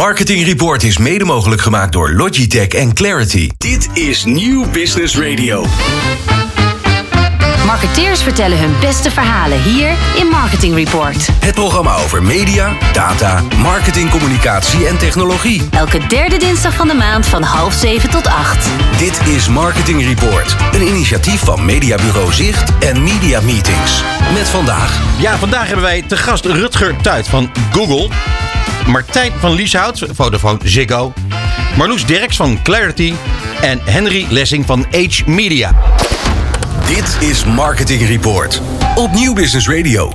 Marketing Report is mede mogelijk gemaakt door Logitech en Clarity. Dit is Nieuw Business Radio. Marketeers vertellen hun beste verhalen hier in Marketing Report. Het programma over media, data, marketing, communicatie en technologie. Elke derde dinsdag van de maand van half zeven tot acht. Dit is Marketing Report, een initiatief van Mediabureau Zicht en Media Meetings. Met vandaag Ja, vandaag hebben wij te gast Rutger Tuit van Google. Martijn van Lieshout, Vodafone Ziggo. Marloes Derks van Clarity. En Henry Lessing van Age Media. Dit is Marketing Report op Nieuw Business Radio.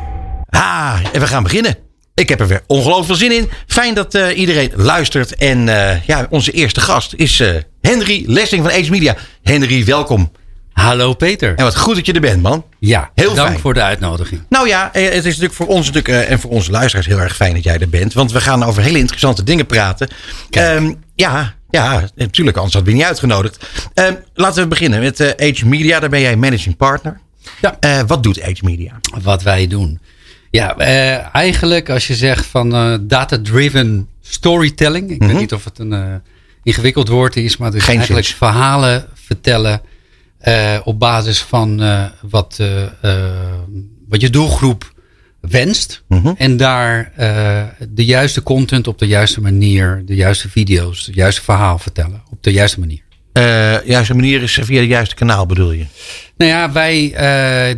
Ah, en we gaan beginnen. Ik heb er weer ongelooflijk veel zin in. Fijn dat eh, iedereen luistert. En eh, ja, onze eerste gast is eh, Henry Lessing van Age Media. Henry, welkom. Hallo Peter. En wat goed dat je er bent, man. Ja, Heel dank fijn. voor de uitnodiging. Nou ja, eh, het is natuurlijk voor ons natuurlijk, eh, en voor onze luisteraars heel erg fijn dat jij er bent. Want we gaan over hele interessante dingen praten. Ehm, ja, ja, natuurlijk, anders we je niet uitgenodigd. Ehm, laten we beginnen met eh, Age Media. Daar ben jij managing partner. Ja. Wat doet Age Media? Wat wij doen. Ja, eigenlijk als je zegt van data-driven storytelling. Ik Mhm. weet niet of het een ingewikkeld woord is, maar het is Geen eigenlijk zins. verhalen vertellen eh, op basis van eh, wat, eh, wat je doelgroep wenst. Mhm. En daar de juiste content op de juiste manier, de juiste video's, het juiste verhaal vertellen op de juiste manier. Eh juiste manier is via het juiste kanaal bedoel je? Nou ja, wij,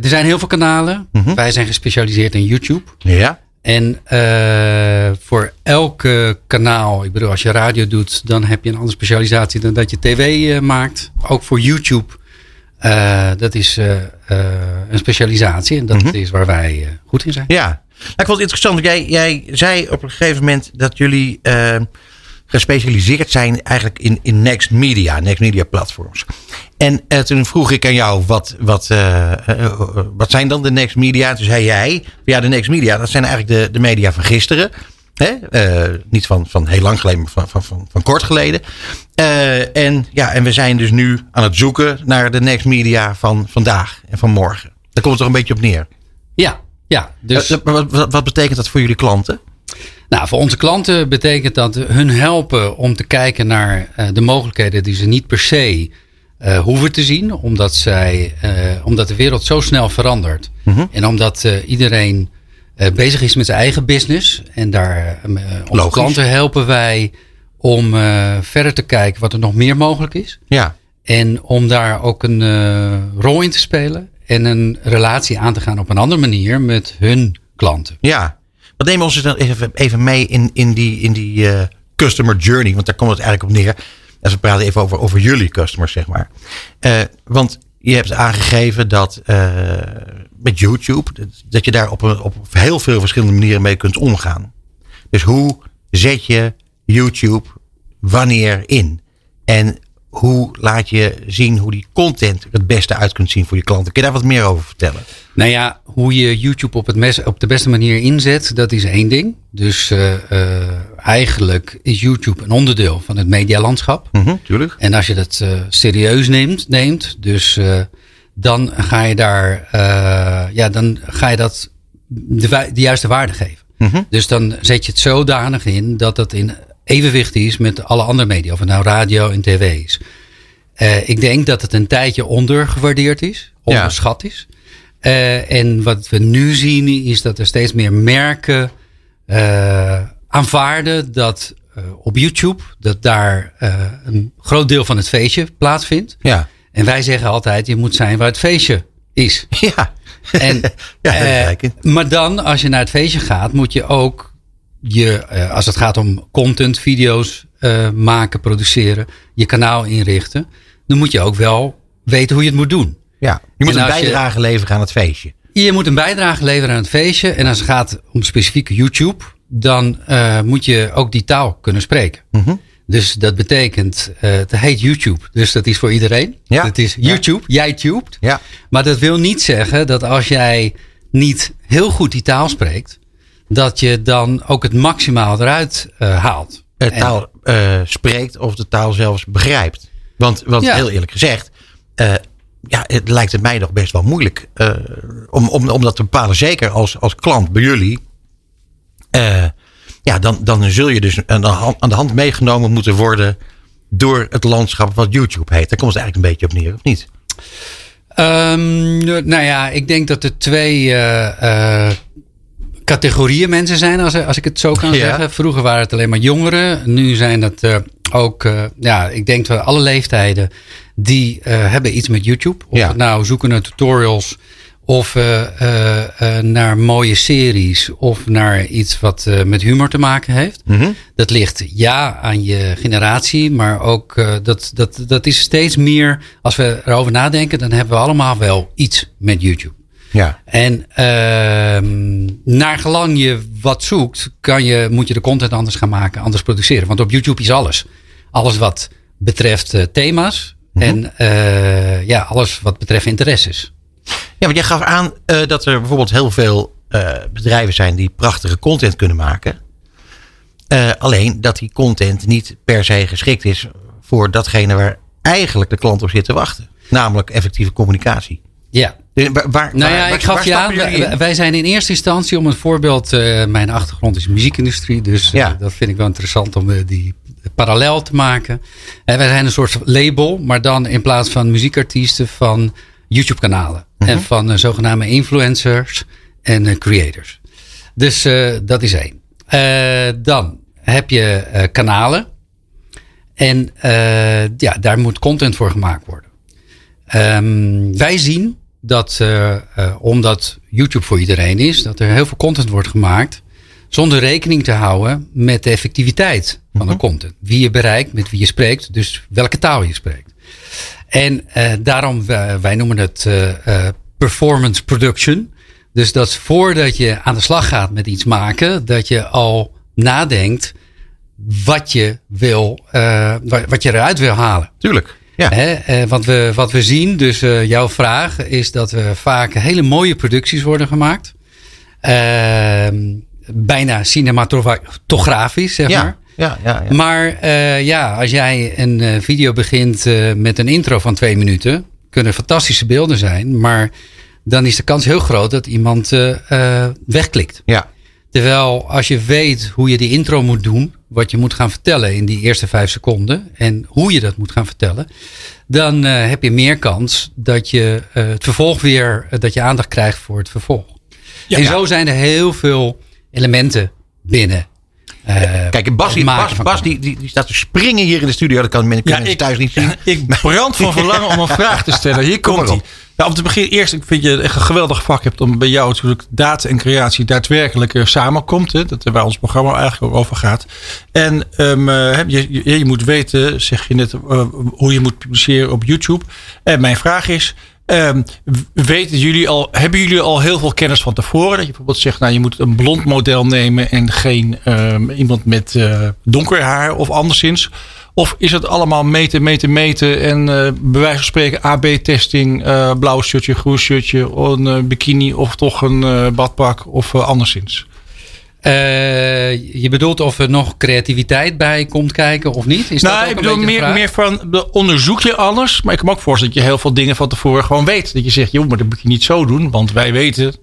er zijn heel veel kanalen. Mhm. Wij zijn gespecialiseerd in YouTube. Ja. En voor elke kanaal, ik bedoel, als je radio doet, dan heb je een andere specialisatie dan dat je tv maakt. Ook voor YouTube, eh, dat is eh, eh, een specialisatie en dat Mhm. is waar wij goed in zijn. Ja. Nou, ik vond het interessant, want jij, jij zei op een gegeven moment dat jullie gespecialiseerd zijn eigenlijk in, in Next Media, Next Media platforms. En toen vroeg ik aan jou, wat, wat, wat zijn dan de Next Media? Toen zei jij, ja, de Next Media, dat zijn eigenlijk de, de media van gisteren. Hè? Eh, niet van, van heel lang geleden, maar van, van, van, van kort geleden. Eh, en, ja, en we zijn dus nu aan het zoeken naar de Next Media van vandaag en van morgen. Daar komt het toch een beetje op neer. Ja, ja. Dus, Eh, wat, wat, wat betekent dat voor jullie klanten? nou, voor onze klanten betekent dat hun helpen om te kijken naar de mogelijkheden die ze niet per se hoeven te zien, omdat, zij, omdat de wereld zo snel verandert. Mhm. En omdat iedereen bezig is met zijn eigen business. En daar eh, onze Logisch. klanten helpen wij om eh, verder te kijken wat er nog meer mogelijk is. Ja. En om daar ook een eh, rol in te spelen. En een relatie aan te gaan op een andere manier met hun klanten. Ja. Wat nemen we ons dan even, even mee in, in die, in die eh, customer journey? Want daar komt het eigenlijk op neer. Als we praten even over, over jullie customers, zeg maar. Eh, want je hebt aangegeven dat eh, met YouTube, dat, je daar op, op heel veel verschillende manieren mee kunt omgaan. Dus hoe zet je YouTube wanneer in? En hoe laat je zien hoe die content het beste uit kunt zien voor je klanten? Kun je daar wat meer over vertellen? Nou ja, hoe je YouTube op, het mes, op de beste manier inzet, dat is één ding. Dus eh, eh, eigenlijk is YouTube een onderdeel van het medialandschap. Mhm, tuurlijk. En als je dat eh, serieus neemt, neemt dus eh, dan ga je daar, eh, ja, dan ga je dat de, juiste waarde geven. Mhm. Dus dan zet je het zodanig in dat het in evenwicht is met alle andere media, of het nou radio en tv is. Ik denk dat het een tijdje ondergewaardeerd is, Ja. onderschat is. En wat we nu zien is dat er steeds meer merken aanvaarden dat eh, op YouTube, dat daar eh, een groot deel van het feestje plaatsvindt. Ja. En wij zeggen altijd, je moet zijn waar het feestje is. Ja. En, ja, eh, maar dan, als je naar het feestje gaat, moet je ook je, als het gaat om content, video's maken, produceren, je kanaal inrichten, dan moet je ook wel weten hoe je het moet doen. Ja. Je moet En een je- bijdrage leveren aan het feestje. Je moet een bijdrage leveren aan het feestje. En als het gaat om specifieke YouTube, dan eh, moet je ook die taal kunnen spreken. Mhm. Dus dat betekent, eh het heet YouTube. Dus dat is voor iedereen. Ja. Het is Ja. YouTube, jij tubed. Ja. Maar dat wil niet zeggen dat als jij niet heel goed die taal spreekt, dat je dan ook het maximaal eruit eh, haalt. De taal spreekt of de taal zelfs begrijpt. Want, want Ja. heel eerlijk gezegd, ja, het lijkt het mij nog best wel moeilijk om, om, om dat te bepalen. Zeker als, als klant bij jullie. Eh, Ja, dan, dan zul je dus aan de, hand, aan de hand meegenomen moeten worden door het landschap wat YouTube heet. Daar komt het eigenlijk een beetje op neer, of niet? Um, nou ja, ik denk dat er twee uh, categorieën mensen zijn, als, als ik het zo kan zeggen. Vroeger waren het alleen maar jongeren. Nu zijn uh, ook, ja, ik denk dat alle leeftijden, die hebben iets met YouTube. Of ja. nou zoeken naar tutorials of uh, uh, naar mooie series of naar iets wat met humor te maken heeft. Mm -hmm. Dat ligt ja aan je generatie, maar ook dat, dat, dat is steeds meer, als we erover nadenken, dan hebben we allemaal wel iets met YouTube. Ja. En ehm, naar gelang je wat zoekt, kan je, moet je de content anders gaan maken, anders produceren. Want op YouTube is alles. Alles wat betreft thema's mm -hmm. en ja, alles wat betreft interesses. Ja, want jij gaf aan uh, dat er bijvoorbeeld heel veel uh, bedrijven zijn die prachtige content kunnen maken. Uh, alleen dat die content niet per se geschikt is voor datgene waar eigenlijk de klant op zit te wachten. Namelijk effectieve communicatie. Ja. Waar, waar, nou ja, waar, ik gaf je aan, wij, wij, zijn in eerste instantie om een voorbeeld. mijn achtergrond is muziekindustrie, dus ja. dat vind ik wel interessant om die parallel te maken. wij zijn een soort label, maar dan in plaats van muziekartiesten van YouTube-kanalen. En Mhm. van uh, zogenaamde influencers en uh, creators. Dus uh, dat is één. dan heb je kanalen. En ja, daar moet content voor gemaakt worden. Um, wij zien dat, omdat YouTube voor iedereen is, dat er heel veel content wordt gemaakt. Zonder rekening te houden met de effectiviteit van de content. Wie je bereikt, met wie je spreekt, dus welke taal je spreekt. En uh, daarom, uh, wij noemen het uh, performance production. Dus dat voordat je aan de slag gaat met iets maken, dat je al nadenkt wat je wil, wat je eruit wil halen. Tuurlijk. Ja. Hè? want we, wat we zien, dus jouw vraag, is dat er vaak hele mooie producties worden gemaakt. Ehm, bijna cinematografisch, zeg ja. maar. Ja, ja, ja. Maar uh, ja, als jij een uh, video begint uh, met een intro van twee minuten, kunnen fantastische beelden zijn, maar dan is de kans heel groot dat iemand wegklikt. Ja. Terwijl als je weet hoe je die intro moet doen, wat je moet gaan vertellen in die eerste vijf seconden en hoe je dat moet gaan vertellen, dan heb je meer kans dat je het vervolg weer, dat je aandacht krijgt voor het vervolg. Ja, en zo zijn er heel veel elementen binnen Kijk, Bas, die, Bas, Bas die, die, die, staat te springen hier in de studio. Dat kan men ja, ik, thuis niet zien. Ik brand van verlangen om een vraag te stellen. Hier Kom komt hij. Nou, om te beginnen, eerst, ik vind je echt een geweldig vak hebt om bij jou natuurlijk data en creatie daadwerkelijk uh, samenkomt. Hè, dat waar ons programma eigenlijk ook over gaat. En um, uh, je, je, je, moet weten, zeg je net, uh, hoe je moet publiceren op YouTube. En mijn vraag is. Um, weten jullie al, hebben jullie al heel veel kennis van tevoren? Dat je bijvoorbeeld zegt, nou je moet een blond model nemen en geen um, iemand met uh, donker haar of anderszins. Of is het allemaal meten, meten, meten en uh, bij wijze van spreken AB-testing, uh, blauw shirtje, groen shirtje, een bikini of toch een badpak of anderszins? Uh, je bedoelt of er nog creativiteit bij komt kijken of niet? Is nou, dat ik bedoel meer, meer van onderzoek je alles. Maar ik kan me ook voorstellen dat je heel veel dingen van tevoren gewoon weet. Dat je zegt, joh, maar dat moet je niet zo doen, want wij weten,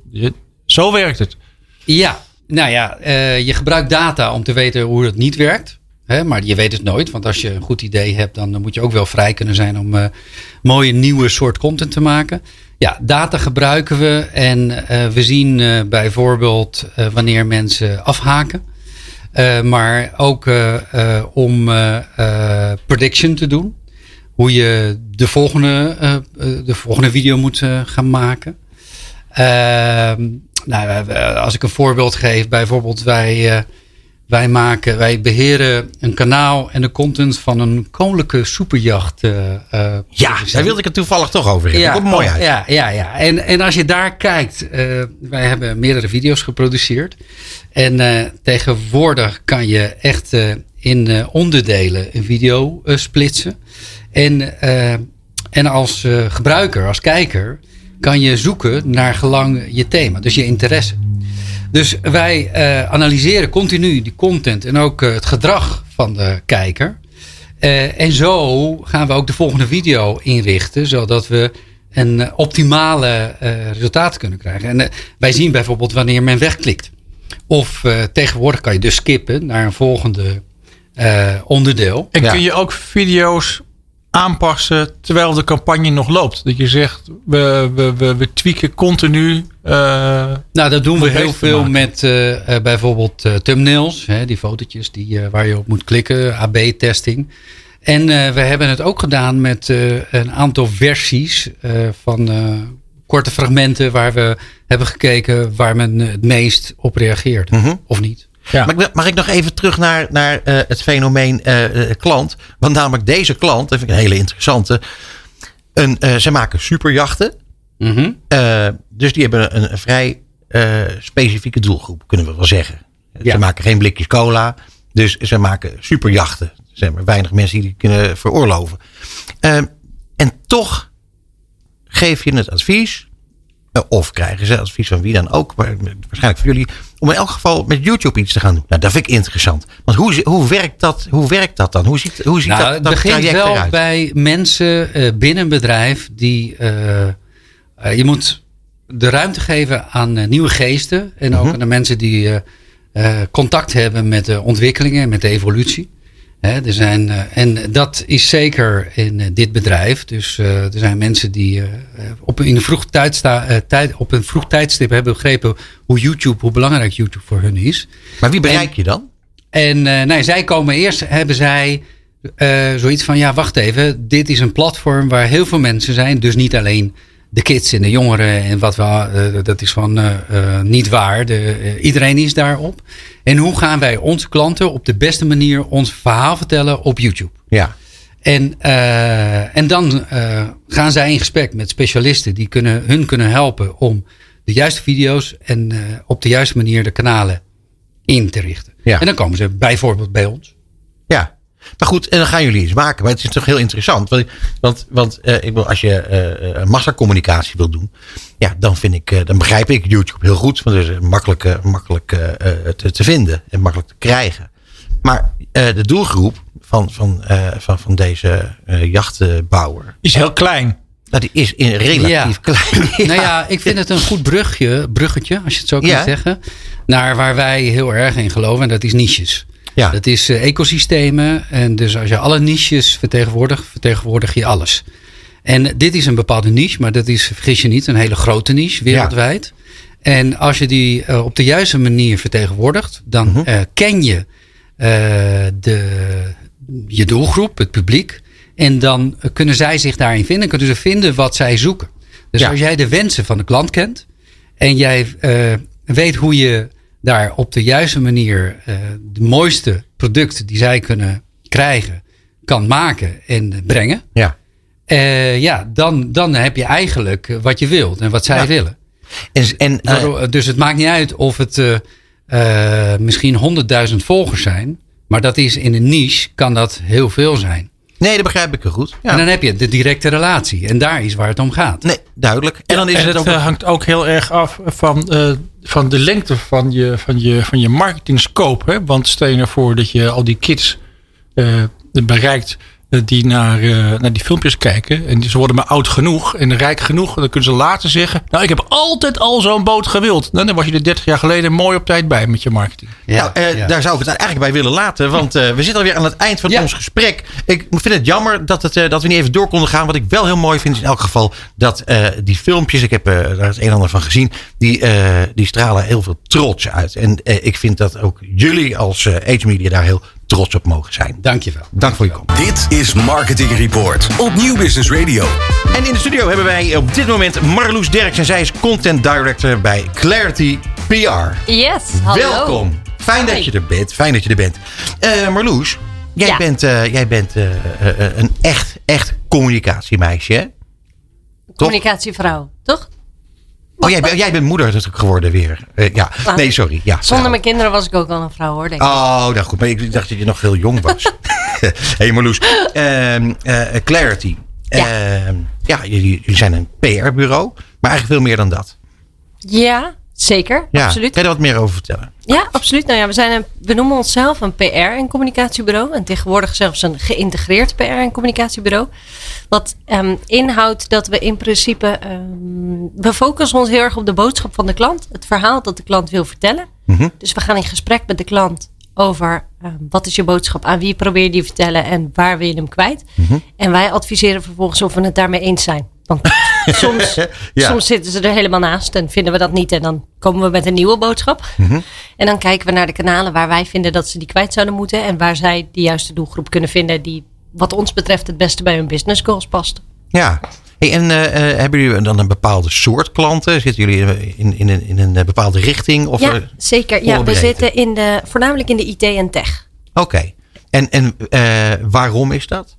zo werkt het. Ja, nou ja, uh, je gebruikt data om te weten hoe het niet werkt. Hè, maar je weet het nooit, want als je een goed idee hebt, dan moet je ook wel vrij kunnen zijn om uh, mooie nieuwe soort content te maken. Ja, data gebruiken we en uh, we zien uh, bijvoorbeeld uh, wanneer mensen afhaken. maar ook om prediction te doen. Hoe je de volgende, de volgende video moet gaan maken. Ehm, nou, als ik een voorbeeld geef, bijvoorbeeld wij wij, maken, wij beheren een kanaal en de content van een koninklijke superjacht. Uh, uh, ja, daar wilde ik het toevallig toch over hebben. Ja, Komt mooi uit. Ja, ja, ja. En, en als je daar kijkt, uh, wij hebben meerdere video's geproduceerd. En tegenwoordig kan je echt in onderdelen een video splitsen. En, en als gebruiker, als kijker, kan je zoeken naar gelang je thema, dus je interesse. Dus wij uh, analyseren continu die content en ook uh, het gedrag van de kijker. Uh, en zo gaan we ook de volgende video inrichten, zodat we een optimale resultaat kunnen krijgen. En wij zien bijvoorbeeld wanneer men wegklikt. Of eh, tegenwoordig kan je dus skippen naar een volgende eh, onderdeel. En Ja. kun je ook video's aanpassen terwijl de campagne nog loopt? Dat je zegt, we, we, we, we tweaken continu. eh, Nou, dat doen we heel veel maken. met eh, eh, bijvoorbeeld eh, thumbnails. Hè, die fotootjes die, eh, waar je op moet klikken. AB-testing. En eh, we hebben het ook gedaan met eh, een aantal versies eh, van eh, korte fragmenten. Waar we hebben gekeken waar men het meest op reageert. Mhm. Of niet. Ja. Maar ik mag ik nog even terug naar, naar eh, het fenomeen eh, klant? Want namelijk deze klant, dat vind ik een hele interessante. Een, ze maken superjachten. Mhm. Dus die hebben een, een vrij specifieke doelgroep, kunnen we wel zeggen. Ja. Ze maken geen blikjes cola. Dus ze maken superjachten. Er zijn maar weinig mensen die die kunnen veroorloven. Eh, en toch geef je het advies. Eh, Of krijgen ze advies van wie dan ook. Waarschijnlijk van jullie. Om in elk geval met YouTube iets te gaan doen. Nou, dat vind ik interessant. Want hoe, hoe, werkt, dat, hoe werkt dat dan? Hoe ziet, hoe ziet Nou, dat, het dat begint traject wel eruit? bij mensen eh, binnen een bedrijf die. eh, je moet de ruimte geven aan nieuwe geesten. En ook Mhm. aan de mensen die contact hebben met de ontwikkelingen en met de evolutie. Er zijn, eh, en dat is zeker in eh, dit bedrijf. Dus eh, er zijn mensen die op, in een vroeg tijdsta, tijd, op een vroeg tijdstip hebben begrepen hoe YouTube, hoe belangrijk YouTube voor hun is. Maar wie bereik je dan? En eh, nee, zij komen eerst, hebben zij zoiets van, ja, wacht even, dit is een platform waar heel veel mensen zijn. Dus niet alleen de kids en de jongeren en wat we, eh, dat is van eh, eh, niet waar. De, iedereen is daarop. En hoe gaan wij onze klanten op de beste manier ons verhaal vertellen op YouTube? Ja. En, en dan gaan zij in gesprek met specialisten die kunnen, hun kunnen helpen om de juiste video's en op de juiste manier de kanalen in te richten. Ja. En dan komen ze bijvoorbeeld bij ons. Maar goed, en dan gaan jullie iets maken. Maar het is toch heel interessant. Want, want, want eh, ik wil, als je eh, massacommunicatie wil doen. Ja, dan vind ik, dan begrijp ik YouTube heel goed. Want het is makkelijk, makkelijk te, te vinden en makkelijk te krijgen. Maar de doelgroep van, van, van, van deze jachtbouwer. is heel klein. Nou, die is in relatief Ja. klein. Nou ja, ik vind het een goed brugje, bruggetje, als je het zo Ja. zeggen. Naar waar wij heel erg in geloven. En dat is niches. Ja. Dat is eh, ecosystemen. En dus als je alle niches vertegenwoordigt, vertegenwoordig je alles. En dit is een bepaalde niche, maar dat is, vergis je niet, een hele grote niche wereldwijd. En als je die eh, op de juiste manier vertegenwoordigt, dan Mhm. eh, ken je de, je doelgroep, het publiek. En dan kunnen zij zich daarin vinden, kunnen ze vinden wat zij zoeken. Dus Ja. als jij de wensen van de klant kent en jij weet hoe je daar op de juiste manier eh, de mooiste producten die zij kunnen krijgen, kan maken en brengen. Ja. eh, ja, dan, dan heb je eigenlijk wat je wilt en wat zij Ja. willen. En, en, eh, Waardoor- dus het maakt niet uit of het misschien honderdduizend volgers zijn. Maar dat is in een niche, kan dat heel veel zijn. nee, dat begrijp ik heel goed. Ja. En dan heb je de directe relatie. En daar is waar het om gaat. Nee, duidelijk. En dan is en het het ook. hangt ook heel erg af van, eh, van de lengte van je, van je, van je marketing scope. Hè? Want stel je nou dat je al die kids eh, bereikt die naar, eh, naar die filmpjes kijken. En ze worden maar oud genoeg en rijk genoeg. Dan kunnen ze later zeggen, nou ik heb altijd al zo'n boot gewild. Nou, dan was je er 30 jaar geleden mooi op tijd bij met je marketing. Ja, nou, eh, ja. Daar zou ik het eigenlijk bij willen laten. Want eh, we zitten alweer aan het eind van Ja. ons gesprek. Ik vind het jammer dat, het, eh, dat we niet even door konden gaan. Wat ik wel heel mooi vind is in elk geval dat eh, die filmpjes, ik heb eh, daar het een en ander van gezien, die, eh, die stralen heel veel trots uit. En eh, ik vind dat ook jullie als eh Age Media daar heel trots op mogen zijn. Dankjewel. Dank voor je komst. Dit is Marketing Report op Nieuw Business Radio. En in de studio hebben wij op dit moment Marloes Derks. En zij is content director bij Clarity PR. Yes, hallo. Welkom. Fijn dat je er bent. Fijn dat je er bent. Eh, Marloes, jij Ja. bent, eh, jij bent eh, een echt, echt communicatiemeisje, hè? Communicatievrouw, toch? Oh, jij, bent- jij bent moeder natuurlijk geworden weer. Eh, ja, Ah. nee, sorry. Ja, Zonder vrouw. mijn kinderen was ik ook al een vrouw hoor, denk ik. Oh, nou goed. Maar ik dacht dat je nog heel jong was. hey Marloes. Ehm, eh, Clarity. Ja. Ehm, ja, jullie, jullie zijn een PR-bureau. Maar eigenlijk veel meer dan dat. Ja, zeker. Ja, Absoluut. Kan je er wat meer over vertellen? Ja, absoluut. Nou ja, we, zijn een, we noemen onszelf een PR- en communicatiebureau. En tegenwoordig zelfs een geïntegreerd PR- en communicatiebureau. Wat ehm, inhoudt dat we in principe. ehm, we focussen ons heel erg op de boodschap van de klant. Het verhaal dat de klant wil vertellen. Mhm. Dus we gaan in gesprek met de klant over eh, wat is je boodschap, aan wie probeer je die te vertellen en waar wil je hem kwijt. Mhm. En wij adviseren vervolgens of we het daarmee eens zijn. Want soms, Ja. soms zitten ze er helemaal naast en vinden we dat niet. En dan komen we met een nieuwe boodschap. Mhm. En dan kijken we naar de kanalen waar wij vinden dat ze die kwijt zouden moeten. En waar zij de juiste doelgroep kunnen vinden die wat ons betreft het beste bij hun business goals past. Ja. Hey, en eh, eh, hebben jullie dan een bepaalde soort klanten? Zitten jullie in, in, een, in een eh, bepaalde richting? Of, ja, zeker. Ja, we zitten in de, voornamelijk in de IT en tech. Oké. En, en waarom is dat?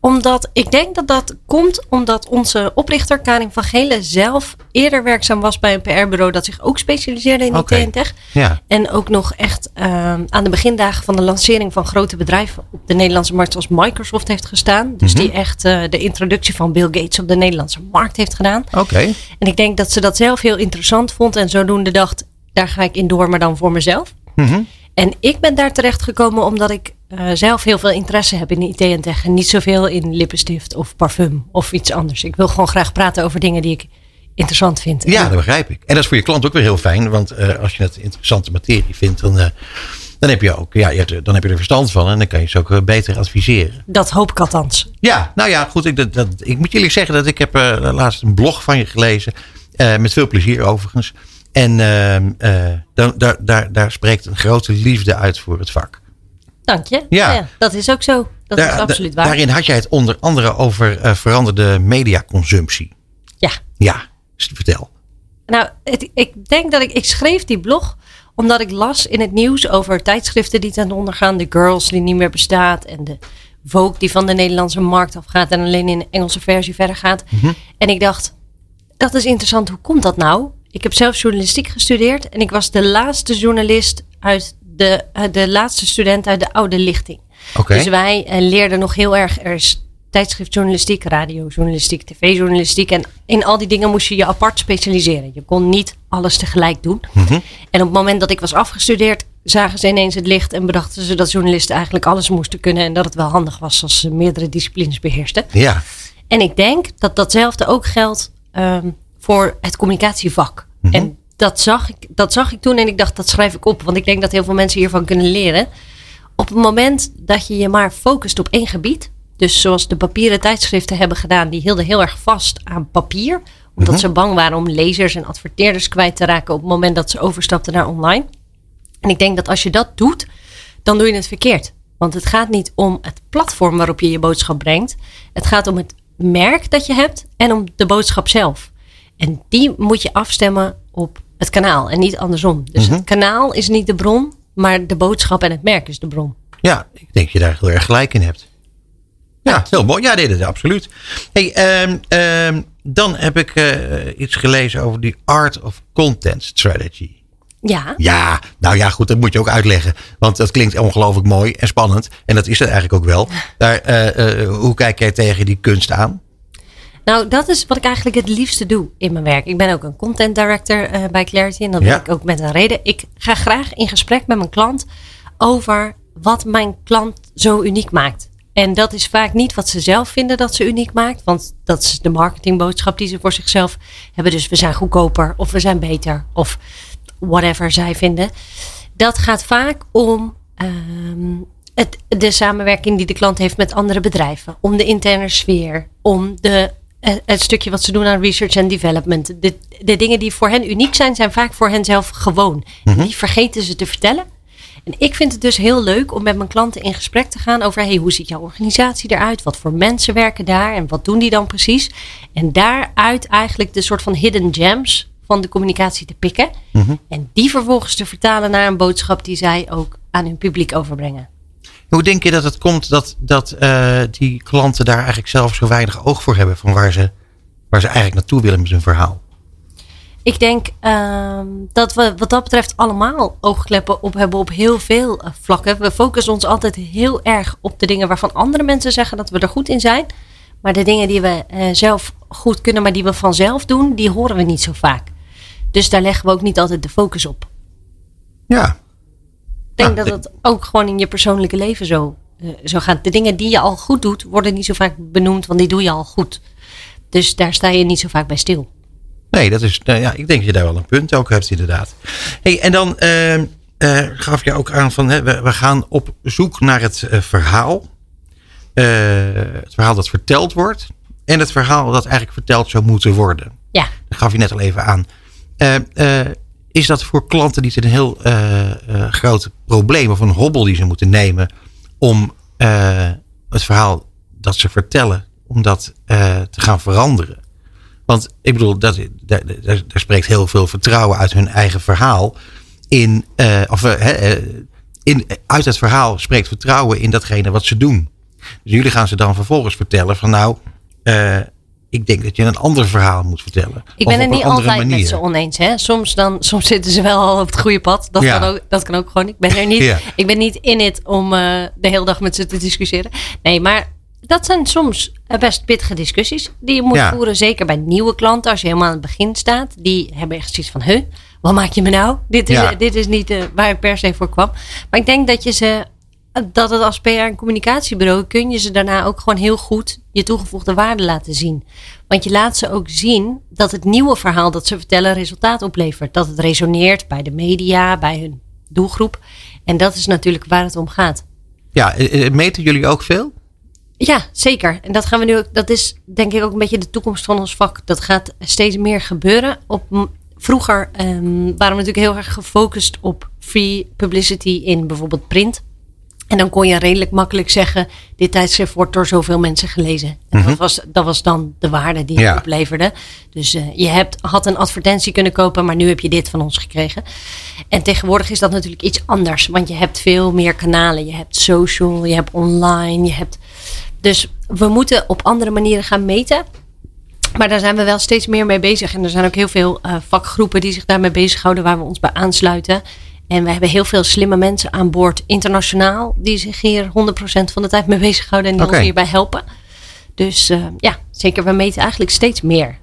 Omdat ik denk dat dat komt omdat onze oprichter Karin van Gelen zelf eerder werkzaam was bij een PR-bureau dat zich ook specialiseerde in Oké. IT en tech. Ja. En ook nog echt ehm, aan de begindagen van de lancering van grote bedrijven op de Nederlandse markt zoals Microsoft heeft gestaan. Dus Mhm. die echt eh, de introductie van Bill Gates op de Nederlandse markt heeft gedaan. Oké. En ik denk dat ze dat zelf heel interessant vond en zodoende dacht, daar ga ik in door, maar dan voor mezelf. Mhm. En ik ben daar terecht gekomen omdat ik eh, zelf heel veel interesse heb in IT en tech. En niet zoveel in lippenstift of parfum of iets anders. Ik wil gewoon graag praten over dingen die ik interessant vind. Ja, dat begrijp ik. En dat is voor je klant ook weer heel fijn. Want eh, als je het interessante materie vindt, dan, eh, dan, heb je ook, ja, je hebt dan heb je er verstand van. En dan kan je ze ook beter adviseren. Dat hoop ik althans. Ja, nou ja, goed. Ik, dat, dat, ik moet jullie zeggen dat ik heb laatst een blog van je gelezen. met veel plezier overigens. En ehm, eh, dan, daar, daar, daar spreekt een grote liefde uit voor het vak. Dank je. Ja. dat is ook zo. Dat Daar- is absoluut waar. Daarin had jij het onder andere over eh, veranderde mediaconsumptie. Ja. Ja, vertel. Nou, het- ik denk dat ik, ik schreef die blog omdat ik las in het nieuws over tijdschriften die ten onder gaan. De Girls die niet meer bestaat en de Vogue die van de Nederlandse markt afgaat en alleen in de Engelse versie verder gaat. En ik dacht, dat is interessant. Hoe komt dat nou? Ik heb zelf journalistiek gestudeerd en ik was de laatste journalist uit de, de laatste student uit de oude lichting. Dus wij eh, leerden nog heel erg. Er is tijdschriftjournalistiek, radiojournalistiek, tv-journalistiek. En in al die dingen moest je je apart specialiseren. Je kon niet alles tegelijk doen. En op het moment dat ik was afgestudeerd, zagen ze ineens het licht en bedachten ze dat journalisten eigenlijk alles moesten kunnen. En dat het wel handig was als ze meerdere disciplines beheersten. Ja. En ik denk dat datzelfde ook geldt ehm, voor het communicatievak. En dat zag, ik, dat zag ik toen en ik dacht, dat schrijf ik op. Want ik denk dat heel veel mensen hiervan kunnen leren. Op het moment dat je je maar focust op één gebied. Dus zoals de papieren tijdschriften hebben gedaan. Die hielden heel erg vast aan papier. Omdat ze bang waren om lezers en adverteerders kwijt te raken. Op het moment dat ze overstapten naar online. En ik denk dat als je dat doet, dan doe je het verkeerd. Want het gaat niet om het platform waarop je je boodschap brengt. Het gaat om het merk dat je hebt en om de boodschap zelf. En die moet je afstemmen op het kanaal en niet andersom. Dus het kanaal is niet de bron, maar de boodschap en het merk is de bron. Ja, ik denk dat je daar heel erg gelijk in hebt. Ja, heel mooi. Ja, dat is absoluut. Hey, ehm, ehm, dan heb ik eh, iets gelezen over die Art of Content Strategy. Ja, Ja, nou ja, goed, dat moet je ook uitleggen. Want dat klinkt ongelooflijk mooi en spannend. En dat is het eigenlijk ook wel. Daar, eh, eh, hoe kijk jij tegen die kunst aan? Nou dat is wat ik eigenlijk het liefste doe in mijn werk. Ik ben ook een content director eh, bij Clarity en dat Ja. ben ik ook met een reden. Ik ga graag in gesprek met mijn klant over wat mijn klant zo uniek maakt. En dat is vaak niet wat ze zelf vinden dat ze uniek maakt. Want dat is de marketingboodschap die ze voor zichzelf hebben. Dus we zijn goedkoper of we zijn beter of whatever zij vinden. Dat gaat vaak om ehm, het, de samenwerking die de klant heeft met andere bedrijven. Om de interne sfeer. Om de, het stukje wat ze doen aan research en development. De, de dingen die voor hen uniek zijn, zijn vaak voor hen zelf gewoon. En die vergeten ze te vertellen. En ik vind het dus heel leuk om met mijn klanten in gesprek te gaan over hey, hoe ziet jouw organisatie eruit? Wat voor mensen werken daar en wat doen die dan precies? En daaruit eigenlijk de soort van hidden gems van de communicatie te pikken. En die vervolgens te vertalen naar een boodschap die zij ook aan hun publiek overbrengen. Hoe denk je dat het komt dat, dat eh, die klanten daar eigenlijk zelf zo weinig oog voor hebben van waar ze, waar ze eigenlijk naartoe willen met hun verhaal? Ik denk ehm, dat we wat dat betreft allemaal oogkleppen op hebben op heel veel eh, vlakken. We focussen ons altijd heel erg op de dingen waarvan andere mensen zeggen dat we er goed in zijn. Maar de dingen die we eh, zelf goed kunnen, maar die we vanzelf doen, die horen we niet zo vaak. Dus daar leggen we ook niet altijd de focus op. Ja, denk dat het ook gewoon in je persoonlijke leven zo, eh, zo gaat. De dingen die je al goed doet, worden niet zo vaak benoemd, want die doe je al goed. Dus daar sta je niet zo vaak bij stil. Nee, dat is, nou ja, ik denk dat je daar wel een punt ook hebt, inderdaad. Hey, en dan eh, eh, gaf je ook aan van hè, we, we gaan op zoek naar het eh, verhaal. Het verhaal dat verteld wordt. En het verhaal dat eigenlijk verteld zou moeten worden. Ja, Dat gaf je net al even aan. Is dat voor klanten niet een heel eh, groot probleem of een hobbel die ze moeten nemen om eh, het verhaal dat ze vertellen, om dat te gaan veranderen? Want ik bedoel, dat, daar, spreekt heel veel vertrouwen uit hun eigen verhaal. In, of, in, uit het verhaal spreekt vertrouwen in datgene wat ze doen. Dus jullie gaan ze dan vervolgens vertellen van nou, ik denk dat je een ander verhaal moet vertellen. ik ben het niet altijd met manier. ze oneens. Hè? Soms, dan, soms zitten ze wel al op het goede pad. Dat, Ja. kan, ook, dat kan ook gewoon. Ik ben er niet, Ja. ik ben niet in het om eh, de hele dag met ze te discussiëren. Nee, maar dat zijn soms eh, best pittige discussies die je moet Ja. voeren. Zeker bij nieuwe klanten, als je helemaal aan het begin staat. Die hebben echt zoiets van, huh, wat maak je me nou? Dit is, dit is niet eh, waar ik per se voor kwam. Maar ik denk dat je ze, dat het als PR en communicatiebureau kun je ze daarna ook gewoon heel goed je toegevoegde waarde laten zien. Want je laat ze ook zien dat het nieuwe verhaal dat ze vertellen resultaat oplevert. Dat het resoneert bij de media, bij hun doelgroep. En dat is natuurlijk waar het om gaat. Ja, eh, eh, meten jullie ook veel? Ja, zeker. En dat gaan we nu ook. Dat is denk ik ook een beetje de toekomst van ons vak. Dat gaat steeds meer gebeuren. Op, vroeger ehm, waren we natuurlijk heel erg gefocust op free publicity in bijvoorbeeld print. En dan kon je redelijk makkelijk zeggen: dit tijdschrift wordt door zoveel mensen gelezen. En dat, was, dat was dan de waarde die het Ja. opleverde. Dus eh, je hebt, had een advertentie kunnen kopen, maar nu heb je dit van ons gekregen. En tegenwoordig is dat natuurlijk iets anders, want je hebt veel meer kanalen. Je hebt social, je hebt online, je hebt. Dus we moeten op andere manieren gaan meten. Maar daar zijn we wel steeds meer mee bezig. En er zijn ook heel veel eh, vakgroepen die zich daarmee bezighouden, waar we ons bij aansluiten. En we hebben heel veel slimme mensen aan boord, internationaal, die zich hier 100% van de tijd mee bezighouden en die ons hierbij helpen. Dus eh, ja, zeker, we meten eigenlijk steeds meer.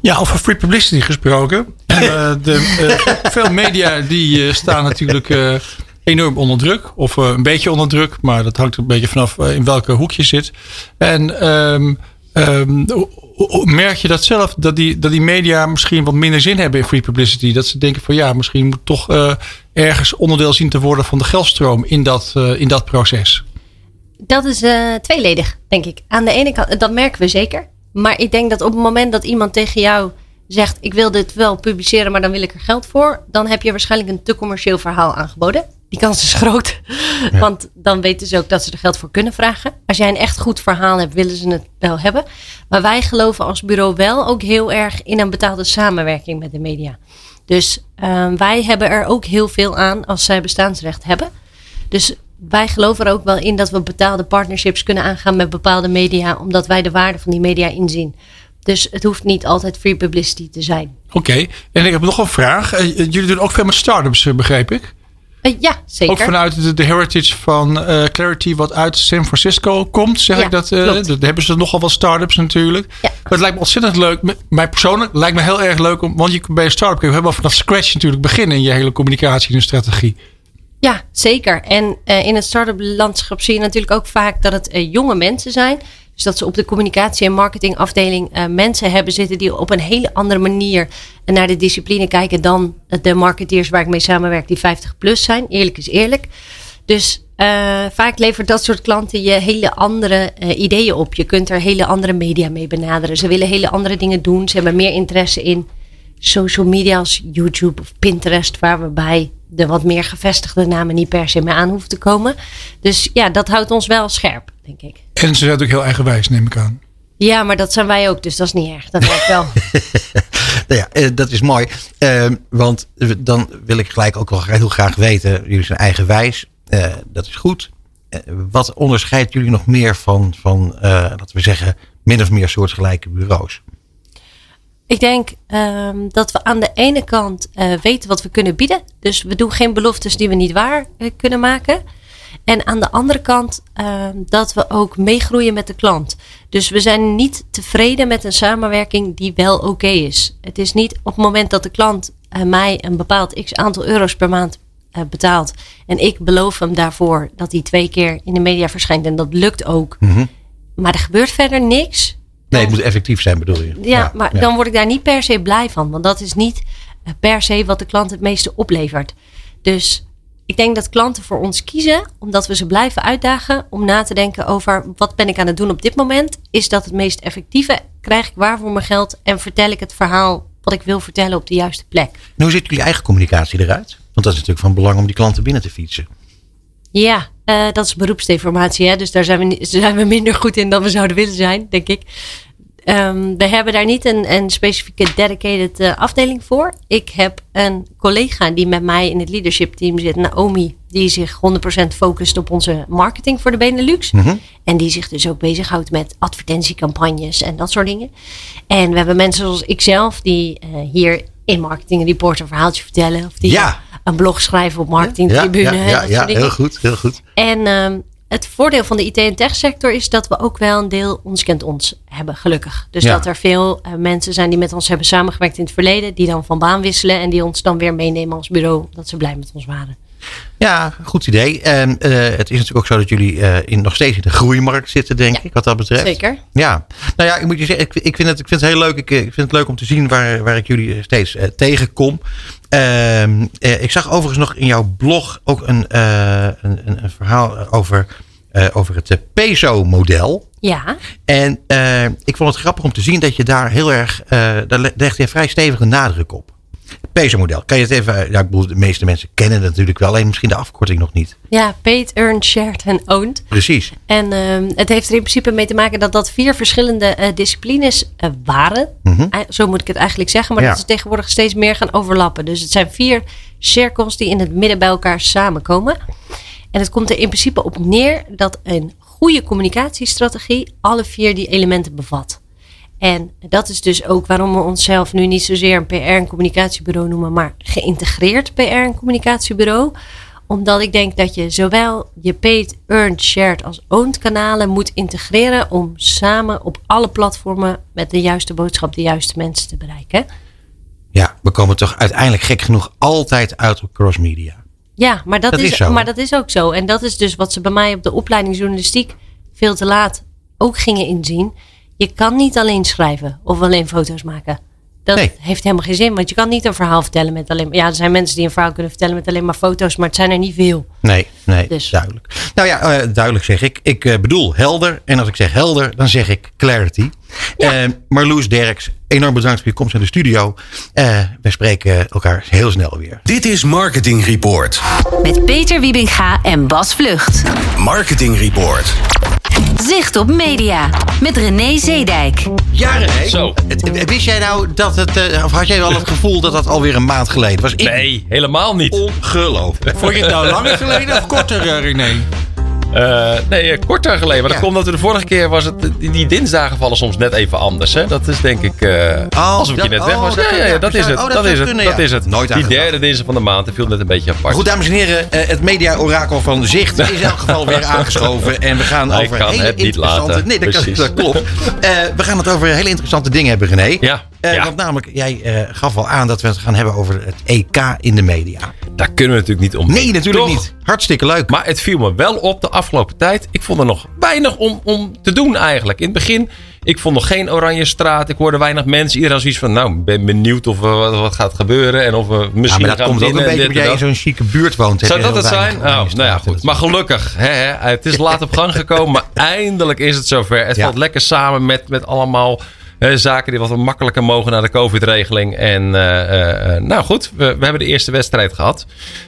Ja, over free publicity gesproken. Eh, de, eh, veel media die staan natuurlijk enorm onder druk. Of een beetje onder druk. Maar dat hangt er een beetje vanaf in welke hoek je zit. En ehm, ehm, merk je dat zelf? Dat die, dat die media misschien wat minder zin hebben in free publicity. Dat ze denken van ja, misschien moet toch eh, ergens onderdeel zien te worden van de geldstroom in dat, eh, in dat proces. Dat is eh, tweeledig, denk ik. Aan de ene kant, dat merken we zeker. Maar ik denk dat op het moment dat iemand tegen jou zegt: Ik wil dit wel publiceren, maar dan wil ik er geld voor. Dan heb je waarschijnlijk een te commercieel verhaal aangeboden. Die kans is groot. Want dan weten ze ook dat ze er geld voor kunnen vragen. Als jij een echt goed verhaal hebt, willen ze het wel hebben. Maar wij geloven als bureau wel ook heel erg in een betaalde samenwerking met de media. Dus eh, wij hebben er ook heel veel aan als zij bestaansrecht hebben. Dus wij geloven er ook wel in dat we betaalde partnerships kunnen aangaan met bepaalde media, omdat wij de waarde van die media inzien. Dus het hoeft niet altijd free publicity te zijn. Oké, en ik heb nog een vraag. Eh, jullie doen ook veel met startups, eh, begreep ik. Eh, ja, zeker. Ook vanuit de, de heritage van eh, Clarity, wat uit San Francisco komt, zeg Ja, ik dat. daar hebben ze nogal wat startups natuurlijk. Ja. Maar het lijkt me ontzettend leuk. Mij persoonlijk lijkt me heel erg leuk, om, want je bij een start-up kun je helemaal vanaf scratch natuurlijk beginnen in je hele communicatie en strategie. Ja, zeker. En in het start-up landschap zie je natuurlijk ook vaak dat het jonge mensen zijn. Dus dat ze op de communicatie- en marketingafdeling eh, mensen hebben zitten die op een hele andere manier naar de discipline kijken dan de marketeers waar ik mee samenwerk die 50 plus zijn. Eerlijk is eerlijk. Dus eh, vaak levert dat soort klanten je hele andere eh, ideeën op. Je kunt er hele andere media mee benaderen. Ze willen hele andere dingen doen. Ze hebben meer interesse in social media als YouTube of Pinterest, waar we bij de wat meer gevestigde namen niet per se meer aan hoeven te komen. Dus ja, dat houdt ons wel scherp, denk ik. En ze zijn natuurlijk heel eigenwijs, neem ik aan. Ja, maar dat zijn wij ook, dus dat is niet erg. Dat werkt wel. Nou ja, eh, dat is mooi. Eh, want dan wil ik gelijk ook wel heel graag weten. Jullie zijn eigenwijs. Eh, dat is goed. Eh, wat onderscheidt jullie nog meer van, van eh, laten we zeggen, min of meer soortgelijke bureaus? Ik denk ehm, dat we aan de ene kant eh, weten wat we kunnen bieden. Dus we doen geen beloftes die we niet waar eh, kunnen maken. En aan de andere kant ehm, dat we ook meegroeien met de klant. Dus we zijn niet tevreden met een samenwerking die wel oké is. Het is niet op het moment dat de klant eh, mij een bepaald x aantal euro's per maand betaalt. En ik beloof hem daarvoor dat hij twee keer in de media verschijnt. En dat lukt ook. Maar er gebeurt verder niks. Nee, het moet effectief zijn, bedoel je? Ja, maar dan word ik daar niet per se blij van. Want dat is niet eh, per se wat de klant het meeste oplevert. Dus ik denk dat klanten voor ons kiezen, omdat we ze blijven uitdagen om na te denken over wat ben ik aan het doen op dit moment. Is dat het meest effectieve? Krijg ik waar voor mijn geld? En vertel ik het verhaal wat ik wil vertellen op de juiste plek? En hoe ziet jullie eigen communicatie eruit? Want dat is natuurlijk van belang om die klanten binnen te fietsen. Ja, uh, dat is beroepsdeformatie. Hè? Dus daar zijn we, zijn we minder goed in dan we zouden willen zijn, denk ik. Um, we hebben daar niet een, een specifieke dedicated uh, afdeling voor. Ik heb een collega die met mij in het leadership team zit, Naomi, die zich 100% focust op onze marketing voor de Benelux. Mm -hmm. En die zich dus ook bezighoudt met advertentiecampagnes en dat soort dingen. En we hebben mensen zoals ikzelf die uh, hier in Marketing Report een verhaaltje vertellen. Of die ja. een blog schrijven op Marketing Tribune. Ja, ja, ja, ja heel goed, heel goed. En um, het voordeel van de IT- en techsector is dat we ook wel een deel ons kent ons hebben, gelukkig. Dus Ja. dat er veel uh, mensen zijn die met ons hebben samengewerkt in het verleden, die dan van baan wisselen en die ons dan weer meenemen als bureau, dat ze blij met ons waren. Ja, goed idee. En eh, het is natuurlijk ook zo dat jullie eh, in, nog steeds in de groeimarkt zitten, denk Ja. ik, wat dat betreft. Zeker. Ja, nou ja, ik moet je zeggen, ik, ik, vind, het, ik vind het heel leuk. Ik, eh, ik vind het leuk om te zien waar, waar ik jullie steeds eh, tegenkom. Ehm, eh, ik zag overigens nog in jouw blog ook een, eh, een, een, verhaal over, eh, over het peso-model. Ja, En ik vond het grappig om te zien dat je daar heel erg, daar le- legt je vrij stevige nadruk op. Peso-model. Kan je het even, ja, ik bedoel, de meeste mensen kennen het natuurlijk wel, alleen misschien de afkorting nog niet. ja paid, earned, shared en owned. Precies. En ehm, het heeft er in principe mee te maken dat dat vier verschillende eh, disciplines eh, waren. Mhm. Eh, Zo moet ik het eigenlijk zeggen. Maar Ja. dat is tegenwoordig steeds meer gaan overlappen. Dus het zijn vier cirkels die in het midden bij elkaar samenkomen. En het komt er in principe op neer dat een goede communicatiestrategie alle vier die elementen bevat. En dat is dus ook waarom we onszelf nu niet zozeer een PR- en communicatiebureau noemen, maar geïntegreerd PR- en communicatiebureau. Omdat ik denk dat je zowel je paid, earned, shared als owned kanalen moet integreren om samen op alle platformen met de juiste boodschap de juiste mensen te bereiken. Ja, we komen toch uiteindelijk gek genoeg altijd uit op crossmedia. Ja, maar dat, Dat is, is maar dat is ook zo. En dat is dus wat ze bij mij op de opleiding journalistiek veel te laat ook gingen inzien. Je kan niet alleen schrijven of alleen foto's maken. Dat Nee. heeft helemaal geen zin, want je kan niet een verhaal vertellen met alleen maar. Ja, er zijn mensen die een verhaal kunnen vertellen met alleen maar foto's, maar het zijn er niet veel. Nee, nee, Dus. duidelijk. Nou ja, eh, duidelijk zeg ik. Ik eh, bedoel helder. En als ik zeg helder, dan zeg ik clarity. Eh, Marloes Derks, enorm bedankt voor je komst naar de studio. Eh we spreken elkaar heel snel weer. Dit is Marketing Report. Met Peter Wiebinga en Bas Vlucht. Marketing Report. Zicht op media. Met René Zeedijk. Ja, René. Zo. Wist jij nou dat het, eh, of had jij al het gevoel dat dat alweer een maand geleden was? Ik, Nee, helemaal niet. Ongelooflijk. Vond je het nou langer geleden of korter, René? Eh, nee, eh, korter geleden. Maar dat Ja. komt dat we de vorige keer was het. Die, dinsdagen vallen soms net even anders. Hè? Dat is denk ik. eh Oh, alsof ik je dat- net weg oh, was. dat Ja, ja, dat is zou- het. oh, dat dat is het. kunnen. Dat is het. Nooit die derde dinsdag van de maand. Dat viel net een beetje apart. Goed, dames en heren, het media-orakel van Zicht is in elk geval weer aangeschoven. En we gaan Hij over hele het niet interessante... laten. Nee, dat, dat klopt. We gaan het over hele interessante dingen hebben, René. Ja, Eh, ja. Want namelijk, jij eh, gaf al aan dat we het gaan hebben over het EK in de media. Daar kunnen we natuurlijk niet om. Nee, natuurlijk Toch? niet. Hartstikke leuk. Maar het viel me wel op de afgelopen tijd. Ik vond er nog weinig om, om te doen eigenlijk. In het begin, ik vond nog geen oranje straat. Ik hoorde weinig mensen. Iedereen zoiets van, nou, ben benieuwd of er wat, wat gaat gebeuren. En of we Ja, misschien maar dat komt ook een beetje omdat jij in zo'n chique buurt woont. Zou dat het zijn? Oranje nou ja, goed. Maar gelukkig, hè, hè, het is laat op gang gekomen. Maar eindelijk is het zover. Het Ja. valt lekker samen met, met allemaal eh, zaken die wat makkelijker mogen naar de COVID-regeling. En eh, eh, eh, nou goed, we, we hebben de eerste wedstrijd gehad.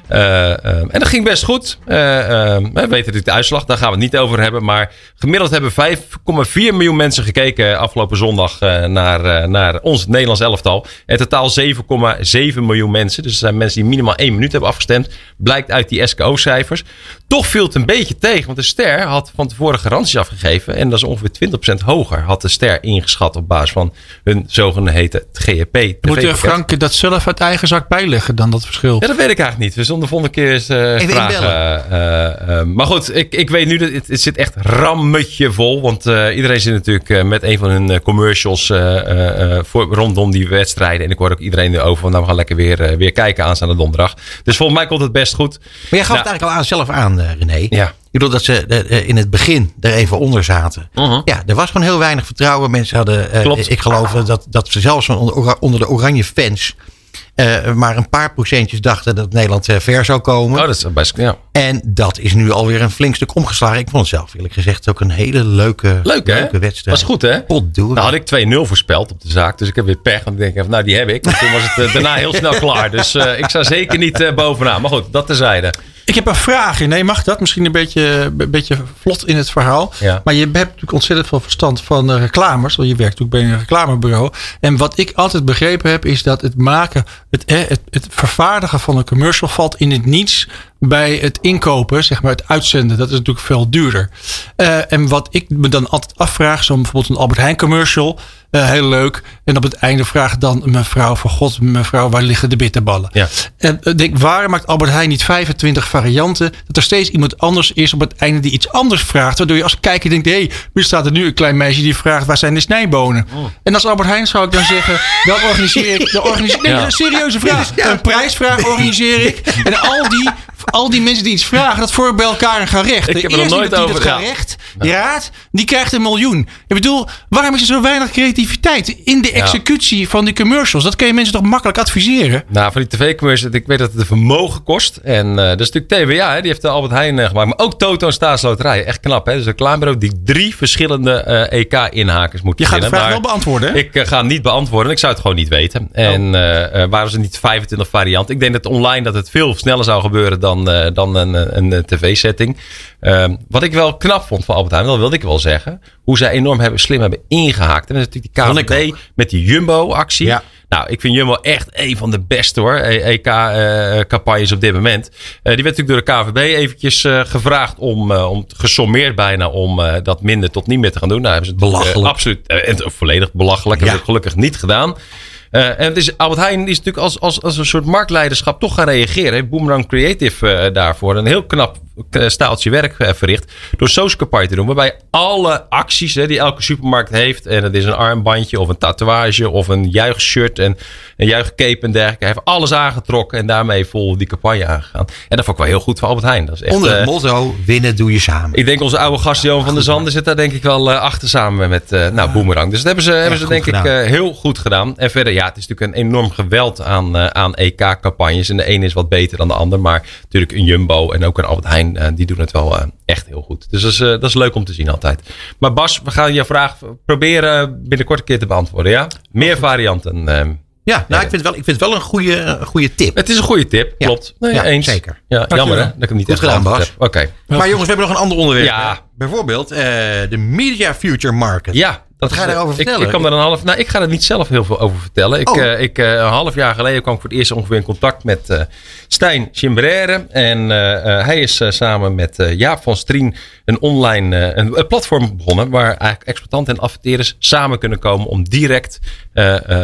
Eh, eh, en dat ging best goed. Eh, eh, we weten natuurlijk de uitslag, daar gaan we het niet over hebben. Maar gemiddeld hebben 5,4 miljoen mensen gekeken afgelopen zondag eh, naar, eh, naar ons Nederlands elftal. In totaal 7,7 miljoen mensen. Dus er zijn mensen die minimaal één minuut hebben afgestemd. Blijkt uit die SKO-cijfers. Toch viel het een beetje tegen, want de Ster had van tevoren garanties afgegeven. En dat is ongeveer 20% hoger, had de Ster ingeschat op basis van hun zogeheten GEP. Moet Frank dat zelf uit eigen zak bijleggen dan dat verschil? Ja, dat weet ik eigenlijk niet. We zullen de volgende keer eens uh, Even vragen. Uh, maar goed, ik, ik weet nu dat het, het zit echt rammetje vol. Want uh, iedereen zit natuurlijk met een van hun commercials voor, rondom die wedstrijden. En ik hoor ook iedereen erover van nou we gaan lekker weer, weer kijken aanstaande donderdag. Dus volgens mij komt het best goed. Maar jij gaf nou, het eigenlijk al aan zelf aan, René. Ja. bedoel dat ze eh, in het begin er even onder zaten. Mhm. Ja, er was gewoon heel weinig vertrouwen. Mensen hadden, eh, Klopt. ik geloof dat, dat ze zelfs onder, de oranje fans eh, maar een paar procentjes dachten dat Nederland eh, ver zou komen. Oh, dat is best, ja. En dat is nu alweer een flink stuk omgeslagen. Ik vond het zelf eerlijk gezegd ook een hele leuke, Leuk, hè? leuke wedstrijd. Was goed, hè? Potdorie. Nou had ik 2-0 voorspeld op de zaak. Dus ik heb weer pech. Want ik denk even, nou die heb ik. En toen was het eh, daarna heel snel klaar. Dus eh, ik sta zeker niet eh, bovenaan. Maar goed, dat terzijde. Ik heb een vraag. Nee, mag dat? Misschien een beetje, een beetje vlot in het verhaal. Ja. Maar je hebt natuurlijk ontzettend veel verstand van eh, reclames. Want je werkt natuurlijk bij een reclamebureau. En wat ik altijd begrepen heb, is dat het maken, het, het, het vervaardigen van een commercial valt in het niets bij het inkopen, zeg maar het uitzenden. Dat is natuurlijk veel duurder. Eh, en wat ik me dan altijd afvraag, zo'n bijvoorbeeld een Albert Heijn commercial. Eh, heel leuk. En op het einde vraagt dan mevrouw van God, mevrouw, waar liggen de bitterballen? Ja. En denk, waarom maakt Albert Heijn niet 25 varianten? Dat er steeds iemand anders is op het einde die iets anders vraagt. Waardoor je als kijker denkt, hé, hey, nu staat er nu een klein meisje die vraagt, waar zijn de snijbonen? Oh. En als Albert Heijn zou ik dan zeggen, dan organiseer ik, dan organiseer, nee, Ja. dat een serieuze vraag. Een prijsvraag organiseer ik. En al die, al die mensen die iets vragen, dat voor bij elkaar een gerecht. Ik De heb er nog nooit die over, dat ja. gerecht raadt, die krijgt een miljoen. Ik bedoel, waarom is er zo weinig creativiteit in de executie van die commercials? Dat kun je mensen toch makkelijk adviseren? Nou, van die tv-commercials, ik weet dat het een vermogen kost. En eh dat is natuurlijk TVA, hè, die heeft de Albert Heijn eh, gemaakt. Maar ook Toto en Staatsloterij. Echt knap, hè? Dus een reclamebureau die drie verschillende eh, EK-inhakers moet Je gaat de vraag wel beantwoorden. hè? Ik ga hem niet beantwoorden. Ik zou het gewoon niet weten. En eh eh, waren ze niet 25 varianten? Ik denk dat online dat het veel sneller zou gebeuren dan, eh, dan een, een, een tv-setting. Ehm, wat ik wel knap vond van Albert Heijn, dat wilde ik wel zeggen. Hoe zij enorm hebben, slim hebben ingehaakt. En dat is natuurlijk die KVB met die Jumbo-actie. Ja. Nou, ik vind Jumbo echt een van de beste hoor. EK-campagnes op dit moment. Eh, die werd natuurlijk door de KVB eventjes eh, gevraagd om, eh, om gesommeerd bijna om eh, dat minder tot niet meer te gaan doen. Nou, hebben ze het eh, Belachelijk. absoluut eh, en volledig belachelijk. Hebben Ja. ze het gelukkig niet gedaan. Eh, en het is, Albert Heijn is natuurlijk als, als, als een soort marktleiderschap toch gaan reageren. Heeft Boomerang Creative eh, daarvoor een heel knap eh, staaltje werk verricht. Door zo'n campagne te doen. Waarbij alle acties hè, die elke supermarkt heeft. En dat is een armbandje of een tatoeage of een juichshirt en een juichcape en dergelijke. Hij heeft alles aangetrokken en daarmee vol die campagne aangegaan. En dat vond ik wel heel goed van Albert Heijn. Dat is echt, Onder het eh, motto, winnen doe je samen. ik denk onze oude gast Johan van der Zanden zit daar denk ik wel eh, achter samen met eh nou, Boomerang. Dus dat hebben ze, hebben ze denk ik gedaan. heel goed gedaan. En verder, ja, het is natuurlijk een enorm geweld aan, aan EK-campagnes. En de ene is wat beter dan de ander. Maar natuurlijk een Jumbo en ook een Albert Heijn, die doen het wel echt heel goed. Dus dat is, dat is leuk om te zien altijd. Maar Bas, we gaan je vraag proberen binnenkort een keer te beantwoorden, ja? Meer varianten. Eh. Ja, nou, ik vind het wel, ik vind het wel een goede, een goede tip. het is een goede tip, Ja. klopt. Nee, Ja, eens. zeker. Ja, jammer hè, dat ik hem niet Goed echt gedaan, Bas. heb. Oké. Maar jongens, we hebben nog een ander onderwerp. Ja. Bijvoorbeeld eh, de Media Future Market. Ja, dat ga je daarover ik- vertellen? Ik, kan er een half, nou, ik ga er niet zelf heel veel over vertellen. Ik, Oh. eh, ik, eh, een half jaar geleden kwam ik voor het eerst ongeveer in contact met eh Stijn Chimbrere. En eh, eh, hij is eh, samen met eh, Jaap van Strien een online eh, een, een platform begonnen. Waar eigenlijk exploitanten en adverteerders samen kunnen komen om direct eh, eh,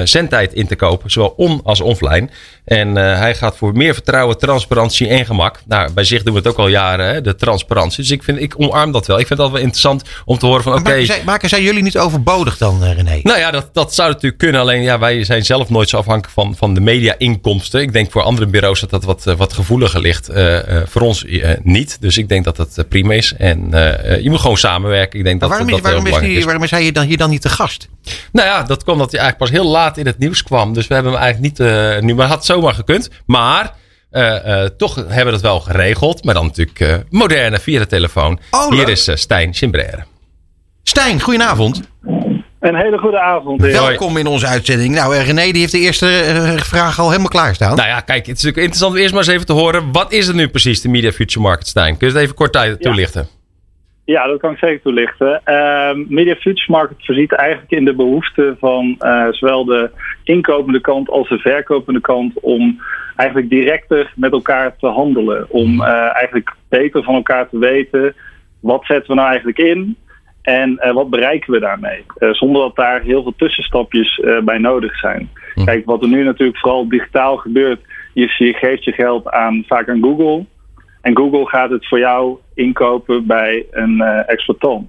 zendtijd in te kopen. Zowel on als offline. En eh, hij gaat voor meer vertrouwen, transparantie en gemak. Nou, bij zich doen we het ook al jaren, hè, de transparantie. Dus ik, vind, ik omarm dat wel. Ik vind dat wel interessant om te horen van oké. Maken, zij, maken zij jullie niet overbodig dan, eh, René? Nou ja, dat, dat zou natuurlijk kunnen. Alleen ja, wij zijn zelf nooit zo afhankelijk van, van de media-inkomsten. Ik denk voor andere bureaus dat dat wat, eh, wat gevoeliger ligt. Eh, eh, voor ons eh, niet. Dus ik denk dat dat eh, prima is. En eh, eh, je moet gewoon samenwerken. Ik denk Maar dat waarom, dat is, waarom, heel is belangrijk die, is. waarom is hij dan hier dan niet te gast? Nou ja, dat kwam dat hij eigenlijk pas heel laat in het nieuws kwam. Dus we hebben hem eigenlijk niet eh, nu. Maar het had zomaar gekund. Maar eh, eh, toch hebben we dat wel geregeld. Maar dan natuurlijk eh, moderne via de telefoon. Oh, Hier is Stijn Chimbrere. Stijn, goedenavond. Een hele goede avond. heer. Welkom in onze uitzending. Nou, eh, René die heeft de eerste eh, vraag al helemaal klaarstaan. Nou ja, kijk, het is natuurlijk interessant om eerst maar eens even te horen. Wat is het nu precies, de Media Future Market, Stijn? Kun je het even kort uit- toelichten? Ja, dat kan ik zeker toelichten. Ehm, Media Futures Market voorziet eigenlijk in de behoefte van eh, zowel de inkopende kant als de verkopende kant om eigenlijk directer met elkaar te handelen. Om eh, eigenlijk beter van elkaar te weten wat zetten we nou eigenlijk in en eh, wat bereiken we daarmee. Zonder dat daar heel veel tussenstapjes bij nodig zijn. Kijk, wat er nu natuurlijk vooral digitaal gebeurt, is je geeft je geld aan vaak aan Google. En Google gaat het voor jou inkopen bij een exploitant.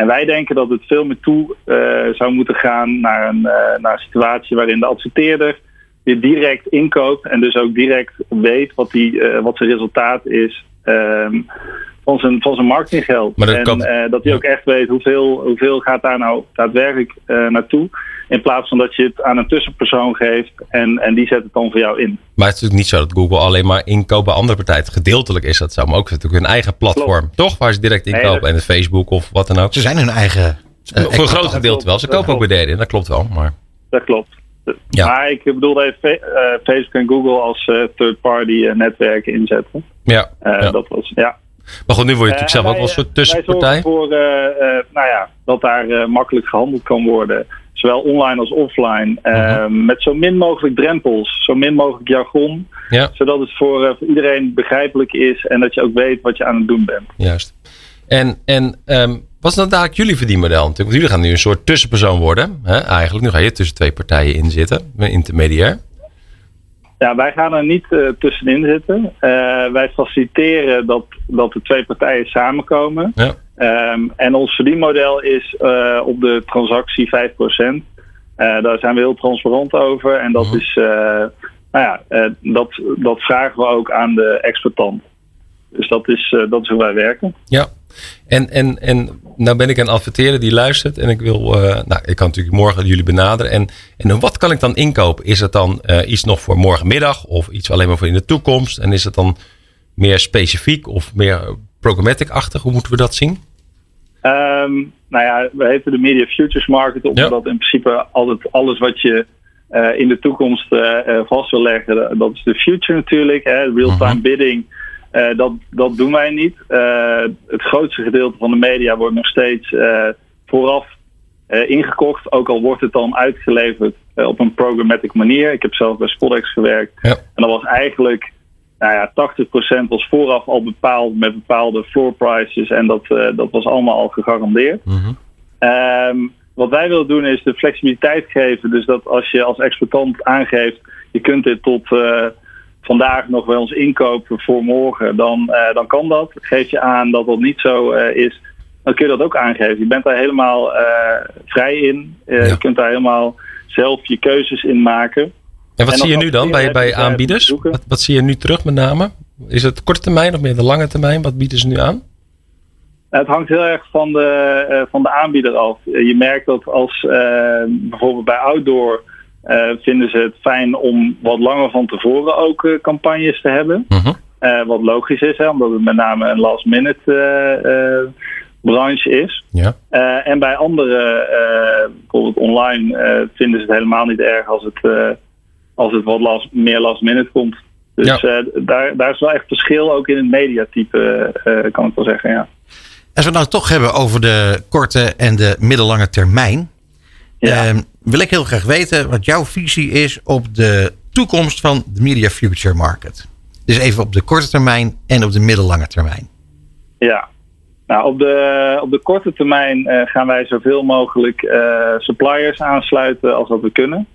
En wij denken dat het veel meer toe eh, zou moeten gaan naar een, eh, naar een situatie waarin de adverteerder weer direct inkoopt en dus ook direct weet wat, die, wat zijn resultaat is ehm, van zijn, van zijn marketinggeld. Maar dat en kan- dat hij ook echt weet hoeveel, hoeveel gaat daar nou daadwerkelijk naartoe. In plaats van dat je het aan een tussenpersoon geeft en, en die zet het dan voor jou in. Maar het is natuurlijk niet zo dat Google alleen maar inkoopt bij andere partijen. Gedeeltelijk is dat zo, maar ook natuurlijk hun eigen platform. Toch? Waar ze direct Nee, inkopen. dat- En Facebook of wat dan ook. Ze zijn hun eigen. eh, Voor een groot gedeelte wel. Ze Dat kopen ook bij derden. Dat klopt wel. Maar Dat klopt. Ja. Maar ik bedoelde even eh, Facebook en Google als eh, third-party netwerken inzetten. ja. Eh, ja. Dat was, ja. Maar goed, nu word je natuurlijk zelf ook wel een soort tussenpartij. Wij zorgen eh, eh, nou ja, dat daar eh, makkelijk gehandeld kan worden. Zowel online als offline. eh, Mhm. Met zo min mogelijk drempels. Zo min mogelijk jargon. Ja. Zodat het voor, eh, voor iedereen begrijpelijk is. En dat je ook weet wat je aan het doen bent. Juist. En, en ehm, wat is dan eigenlijk jullie verdienmodel? Natuurlijk, want jullie gaan nu een soort tussenpersoon worden. Hè? Eigenlijk, nu ga je tussen twee partijen in zitten. Een intermediair. Ja, wij gaan er niet eh, tussenin zitten. Wij faciliteren dat, dat de twee partijen samenkomen. Ja. Ehm, en ons verdienmodel is eh, op de transactie 5%. Eh daar zijn we heel transparant over. En dat Mhm. is, eh, nou ja, dat, dat vragen we ook aan de exploitant. Dus dat is, dat is hoe wij werken. Ja. En, en, en nou ben ik een adverteerder die luistert. En ik wil, nou, ik kan natuurlijk morgen jullie benaderen. En, en wat kan ik dan inkopen? Is het dan iets nog voor morgenmiddag? Of iets alleen maar voor in de toekomst? En is het dan meer specifiek of meer programmatic-achtig? Hoe moeten we dat zien? Ehm, nou ja, we heten de Media Futures Market, omdat in principe altijd alles wat je eh, in de toekomst eh, eh, vast wil leggen, dat is de future natuurlijk. Real-time bidding, eh, dat, dat doen wij niet. Het grootste gedeelte van de media wordt nog steeds vooraf ingekocht, ook al wordt het dan uitgeleverd op een programmatic manier. Ik heb zelf bij Spodex gewerkt Ja. en dat was eigenlijk nou ja, 80% was vooraf al bepaald met bepaalde floor prices. En dat, eh, dat was allemaal al gegarandeerd. Ehm, wat wij willen doen is de flexibiliteit geven. Dus dat als je als exploitant aangeeft, je kunt dit tot eh, vandaag nog bij ons inkopen voor morgen, dan, eh, dan kan dat. Geef je aan dat dat niet zo is, dan kun je dat ook aangeven. Je bent daar helemaal vrij in. Ja. Je kunt daar helemaal zelf je keuzes in maken. En wat En zie je nu dan bij, bij aanbieders? Wat, wat zie je nu terug met name? Is het korte termijn of meer de lange termijn? Wat bieden ze nu aan? Het hangt heel erg van de, eh, van de aanbieder af. Je merkt dat als eh, bijvoorbeeld bij outdoor eh, vinden ze het fijn om wat langer van tevoren ook campagnes te hebben. Mhm. Wat logisch is, hè, omdat het met name een last minute branche is. Ja. En bij andere, bijvoorbeeld online, vinden ze het helemaal niet erg als het, als het wat last, meer last minute komt. Dus Ja. eh, daar, daar is wel echt verschil ook in het mediatype, eh, kan ik wel zeggen. Ja. Als we het nou toch hebben over de korte en de middellange termijn. Ja. ehm, wil ik heel graag weten wat jouw visie is op de toekomst van de Media Future Market. Dus even op de korte termijn en op de middellange termijn. Ja, nou op de, op de korte termijn eh, gaan wij zoveel mogelijk eh, suppliers aansluiten als dat we kunnen.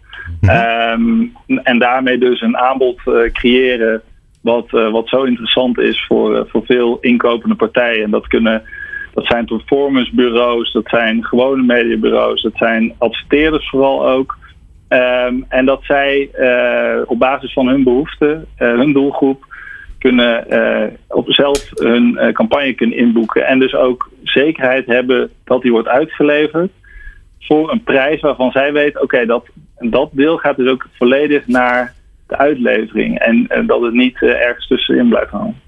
Ehm, en daarmee dus een aanbod eh, creëren wat, eh, wat zo interessant is voor, eh, voor veel inkopende partijen. En dat kunnen dat zijn performancebureaus, dat zijn gewone mediabureaus, dat zijn adverteerders vooral ook. Ehm, en dat zij op basis van hun behoeften, eh, hun doelgroep, kunnen op zelf hun campagne kunnen inboeken. En dus ook zekerheid hebben dat die wordt uitgeleverd voor een prijs waarvan zij weten, oké, dat, dat deel gaat dus ook volledig naar de uitlevering. En, en dat het niet eh, ergens tussenin blijft hangen.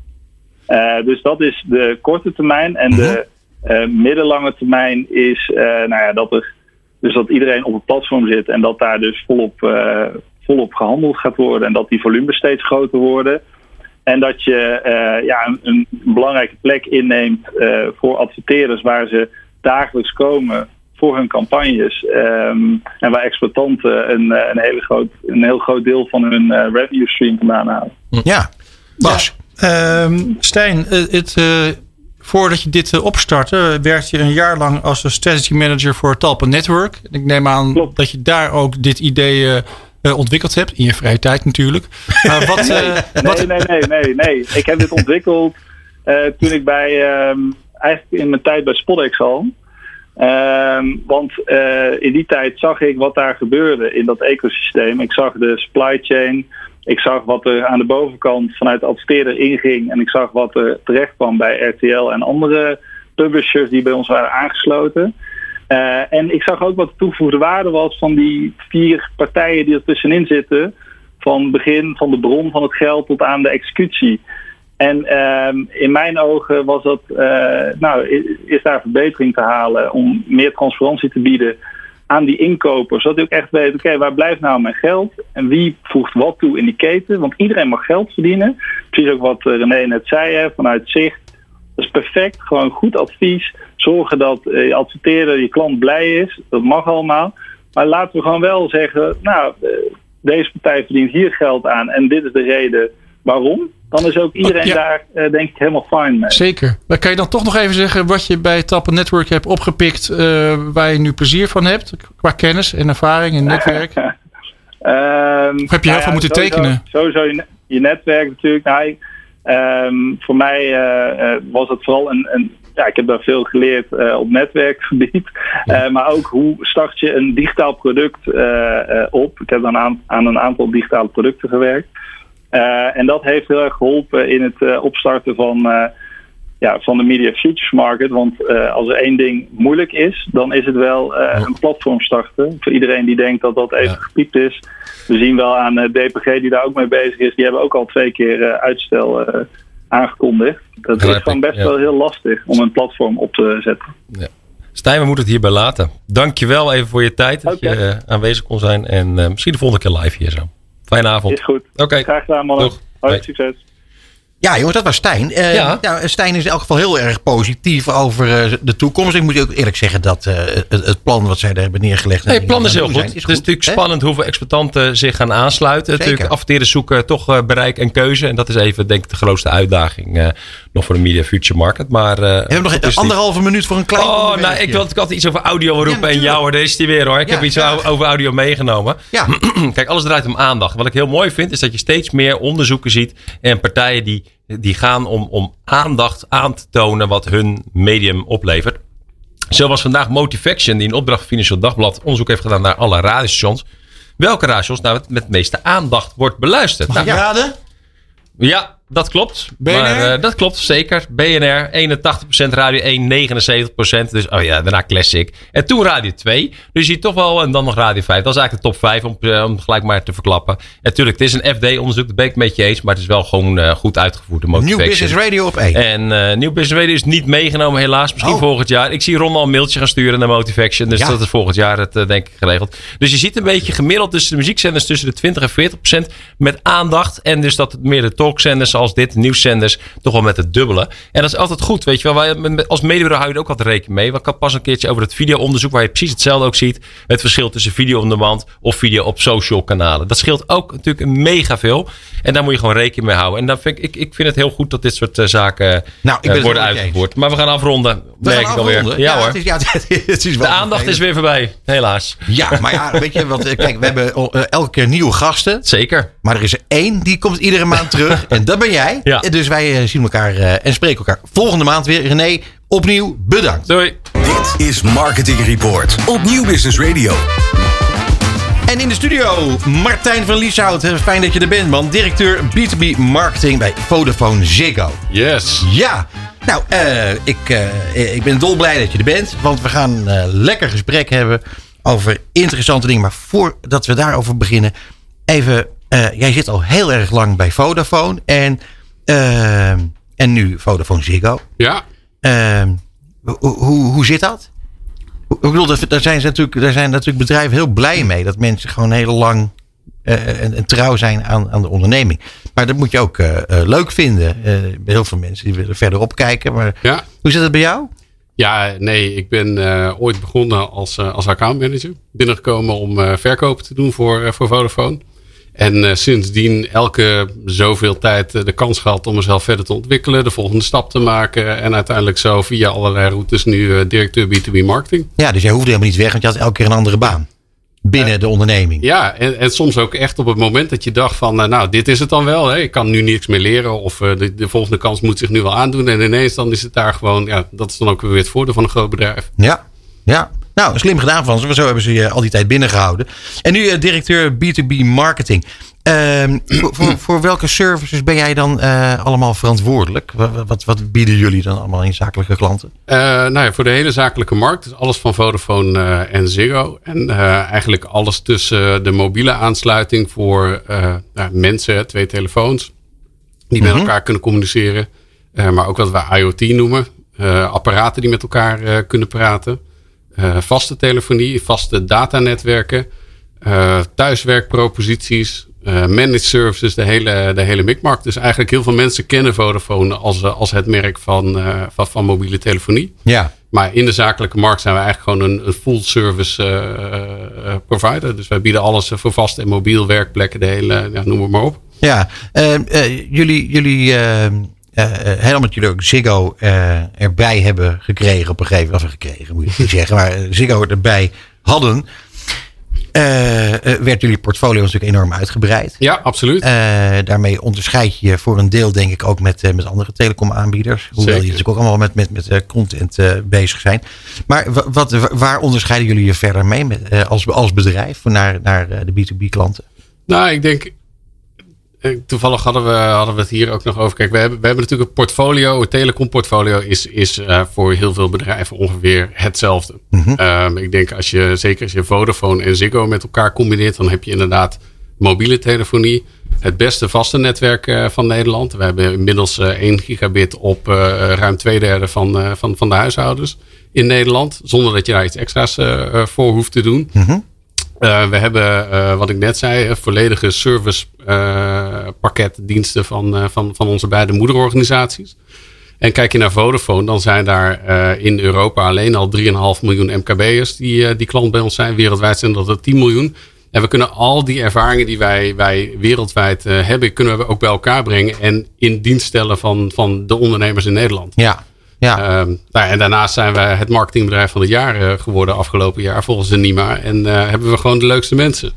Eh, dus dat is de korte termijn. En de eh, middellange termijn is nou ja, dat, er, dus dat iedereen op het platform zit en dat daar dus volop, volop gehandeld gaat worden. En dat die volumes steeds groter worden. En dat je ja, een, een belangrijke plek inneemt voor adverteerders waar ze dagelijks komen voor hun campagnes. Ehm, en waar exploitanten een, eh, een, hele groot, een heel groot deel van hun eh, revenue stream vandaan halen. Ja, Bas. Ehm, Stijn, eh, het, eh, voordat je dit opstartte, werkte je een jaar lang als strategy manager voor Talpa Network. Ik neem aan Klopt. dat je daar ook dit idee ontwikkeld hebt, in je vrije tijd natuurlijk. Maar wat, eh, wat, Nee, nee, nee, nee, nee. Ik heb dit ontwikkeld eh, toen ik bij, ehm, eigenlijk in mijn tijd bij Spodex al. Ehm, want eh, in die tijd zag ik wat daar gebeurde in dat ecosysteem. Ik zag de supply chain. ik zag wat er aan de bovenkant vanuit de adverteerder inging. En ik zag wat er terecht kwam bij RTL en andere publishers die bij ons waren aangesloten. Uh, en ik zag ook wat de toegevoegde waarde was van die vier partijen die er tussenin zitten. Van begin van de bron van het geld tot aan de executie. En uh, in mijn ogen was dat, uh, nou, is, daar verbetering te halen om meer transparantie te bieden aan die inkopers. Zodat je ook echt weet, oké, waar blijft nou mijn geld? En wie voegt wat toe in die keten? Want iedereen mag geld verdienen. Precies ook wat René net zei, hè, vanuit zicht. Dat is perfect, gewoon goed advies. Zorgen dat je adverteerder, je klant blij is. Dat mag allemaal. Maar laten we gewoon wel zeggen, nou, deze partij verdient hier geld aan en dit is de reden waarom. Dan is ook iedereen daar, uh, denk ik, helemaal fijn mee. Zeker. Maar kan je dan toch nog even zeggen wat je bij Tappen Network hebt opgepikt, uh, waar je nu plezier van hebt, qua kennis en ervaring en netwerk? um, of heb je heel veel moeten sowieso, tekenen? Sowieso je, je netwerk natuurlijk. Nou, um, voor mij uh, was het vooral een, een ja, ik heb daar veel geleerd uh, op netwerkgebied. Uh, maar ook hoe start je een digitaal product uh, op. Ik heb dan aan, aan een aantal digitale producten gewerkt. En dat heeft heel erg geholpen in het opstarten van, ja, van de Media Futures Market. Want als er één ding moeilijk is, dan is het wel een platform starten. Voor iedereen die denkt dat dat even ja. gepiept is. We zien wel aan DPG die daar ook mee bezig is. Die hebben ook al twee keer uitstel aangekondigd. Dat is gewoon best ja. wel heel lastig om een platform op te zetten. Ja. Stijn, we moeten het hierbij laten. Dankjewel even voor je tijd dat okay. je aanwezig kon zijn. En misschien de volgende keer live hier zo. Fijne avond. Is goed. Oké. Okay. Graag gedaan, mannen. Hoi, succes. Ja, jongens, dat was Stijn. Uh, ja. Nou, Stijn is in elk geval heel erg positief over uh, de toekomst. Ik moet je ook eerlijk zeggen dat uh, het, het, plan wat zij daar hebben neergelegd. Nee, het plan is heel goed. Zijn, is het is natuurlijk hè? spannend hoeveel exploitanten zich gaan aansluiten. Zeker. Natuurlijk adverteren zoeken, toch bereik en keuze. En dat is even, denk ik, de grootste uitdaging nog voor de Media Future Market. Maar, we hebben nog een anderhalve minuut voor een klein. Oh, nou, ik wilde altijd iets over audio roepen. Ja, en jou, daar is die weer hoor. Ik ja, heb iets ja. over audio meegenomen. Ja. Kijk, alles draait om aandacht. Wat ik heel mooi vind, is dat je steeds meer onderzoeken ziet en partijen die die gaan om, om aandacht aan te tonen wat hun medium oplevert. Zo was vandaag Motivaction, die in opdracht van Financieel Dagblad onderzoek heeft gedaan naar alle radiostations. Welke radiostations nou met het meeste aandacht wordt beluisterd? Mag nou, ik raden? Ja, dat klopt. BNR? Maar, uh, dat klopt, zeker. BNR, 81%, Radio 1, 79%. Dus, oh ja, daarna Classic. En toen Radio 2. Dus je ziet toch wel, en dan nog Radio 5. Dat is eigenlijk de top 5 om, uh, om gelijk maar te verklappen. En natuurlijk, het is een FD-onderzoek, dat ben ik met je eens. Maar het is wel gewoon uh, goed uitgevoerd. De Nieuw Business Radio op 1. En Nieuw Business Radio is niet meegenomen, helaas. Misschien oh. volgend jaar. Ik zie Ron al een mailtje gaan sturen naar Motivation. Dus ja. dat is volgend jaar het, denk ik, geregeld. Dus je ziet een beetje gemiddeld tussen de muziekzenders tussen de 20 en 40% met aandacht. En dus dat het meer de talkzenders als dit, nieuwszenders, toch wel met het dubbele. En dat is altijd goed, weet je wel. Wij, als mediabureau hou je er ook altijd rekening mee. Want ik had pas een keertje over het videoonderzoek, waar je precies hetzelfde ook ziet. Het verschil tussen video on demand of video op social kanalen. Dat scheelt ook natuurlijk mega veel. En daar moet je gewoon rekening mee houden. En dan vind ik, ik, ik vind het heel goed dat dit soort uh, zaken nou, uh, worden uitgevoerd. Maar we gaan afronden. We merk gaan ik alweer. afronden. Ja, Ja, hoor. het is, ja, het is wel De aandacht is weer voorbij, helaas. Ja, maar ja, weet je, want eh, kijk, we hebben eh, elke keer nieuwe gasten. Zeker. Maar er is er één die komt iedere maand terug. en dat ben jij. Ja. Dus wij eh, zien elkaar eh, en spreken elkaar volgende maand weer. René, opnieuw bedankt. Doei. Dit is Marketing Report op Nieuw Business Radio. En in de studio Martijn van Lieshout. Fijn dat je er bent, man. Directeur B2B Marketing bij Vodafone Ziggo. Yes. Ja, nou, eh, ik, eh, ik ben dolblij dat je er bent. Want we gaan een eh, lekker gesprek hebben over interessante dingen. Maar voordat we daarover beginnen, even. Eh, jij zit al heel erg lang bij Vodafone. En, eh, en nu Vodafone Ziggo. Ja. Eh, hoe, hoe, hoe zit dat? Ik bedoel, daar- zijn, ze natuurlijk, daar zijn natuurlijk bedrijven heel blij mee. Dat mensen gewoon heel lang eh, en, en trouw zijn aan, aan de onderneming. Maar dat moet je ook leuk vinden. Heel veel mensen die willen verderop kijken. Maar Ja. hoe zit het bij jou? Ja, nee, ik ben ooit begonnen als, eh, als accountmanager. Binnengekomen om eh, verkopen te doen voor, voor Vodafone. En eh, sindsdien elke zoveel tijd eh, de kans gehad om mezelf verder te ontwikkelen. De volgende stap te maken. En uiteindelijk zo via allerlei routes nu eh, directeur B2B marketing. Ja, dus jij hoefde helemaal niet weg, want je had elke keer een andere baan. Binnen de onderneming. Ja, en, en soms ook echt op het moment dat je dacht van, nou, dit is het dan wel. Hè? Ik kan nu niks meer leren of de, de volgende kans moet zich nu wel aandoen. En ineens dan is het daar gewoon, ja, dat is dan ook weer het voordeel van een groot bedrijf. Ja, ja. Nou, slim gedaan van ze. Zo hebben ze je al die tijd binnengehouden. En nu eh, directeur B2B Marketing. Ehm, voor, voor, welke services ben jij dan eh, allemaal verantwoordelijk? Wat, wat, wat bieden jullie dan allemaal in zakelijke klanten? Eh, nou ja, voor de hele zakelijke markt. Dus alles van Vodafone en Ziggo. En eigenlijk alles tussen de mobiele aansluiting voor nou, mensen, twee telefoons. Die met Mhm. elkaar kunnen communiceren. Maar ook wat we IoT noemen. Apparaten die met elkaar kunnen praten. Eh, vaste telefonie, vaste datanetwerken. eh thuiswerkproposities. eh managed services, de hele, de hele mikmarkt. Dus eigenlijk heel veel mensen kennen Vodafone als, als het merk van, van, van mobiele telefonie. Ja. Maar in de zakelijke markt zijn we eigenlijk gewoon een, een full service provider. Dus wij bieden alles voor vast en mobiel werkplekken, de hele, ja, noem het maar op. Ja, jullie, jullie helemaal dat jullie ook Ziggo eh, erbij hebben gekregen op een gegeven moment. Of gekregen, moet je niet zeggen. Maar eh, Ziggo erbij hadden. eh, eh, werd jullie portfolio natuurlijk enorm uitgebreid. Ja, absoluut. Eh, daarmee onderscheid je voor een deel, denk ik, ook met, eh, met andere telecomaanbieders. Hoewel Zeker. je natuurlijk ook allemaal met, met, met eh, content eh, bezig zijn. Maar wa- wat, waar onderscheiden jullie je verder mee met, eh, als, als bedrijf naar, naar eh, de B2B-klanten? Nou, ik denk. Eh, Toevallig hadden we, hadden we het hier ook nog over. Kijk, we hebben, we hebben natuurlijk een portfolio. Het telecomportfolio is, is eh, voor heel veel bedrijven ongeveer hetzelfde. Ehm, ik denk als je, zeker als je Vodafone en Ziggo met elkaar combineert, dan heb je inderdaad mobiele telefonie. Het beste vaste netwerk eh, van Nederland. We hebben inmiddels eh 1 gigabit op ruim twee derde van, van, van de huishoudens in Nederland. Zonder dat je daar iets extra's voor hoeft te doen. Uh, we hebben, uh, wat ik net zei, volledige service uh, pakket diensten van, van, van onze beide moederorganisaties. En kijk je naar Vodafone, dan zijn daar in Europa alleen al 3,5 miljoen MKB'ers die, die klant bij ons zijn. Wereldwijd zijn dat er 10 miljoen. En we kunnen al die ervaringen die wij, wij wereldwijd hebben, kunnen we ook bij elkaar brengen. En in dienst stellen van, van de ondernemers in Nederland. Ja. Ja. Um, nou, en daarnaast zijn we het marketingbedrijf van het jaar uh, geworden afgelopen jaar volgens de NIMA. En uh, hebben we gewoon de leukste mensen.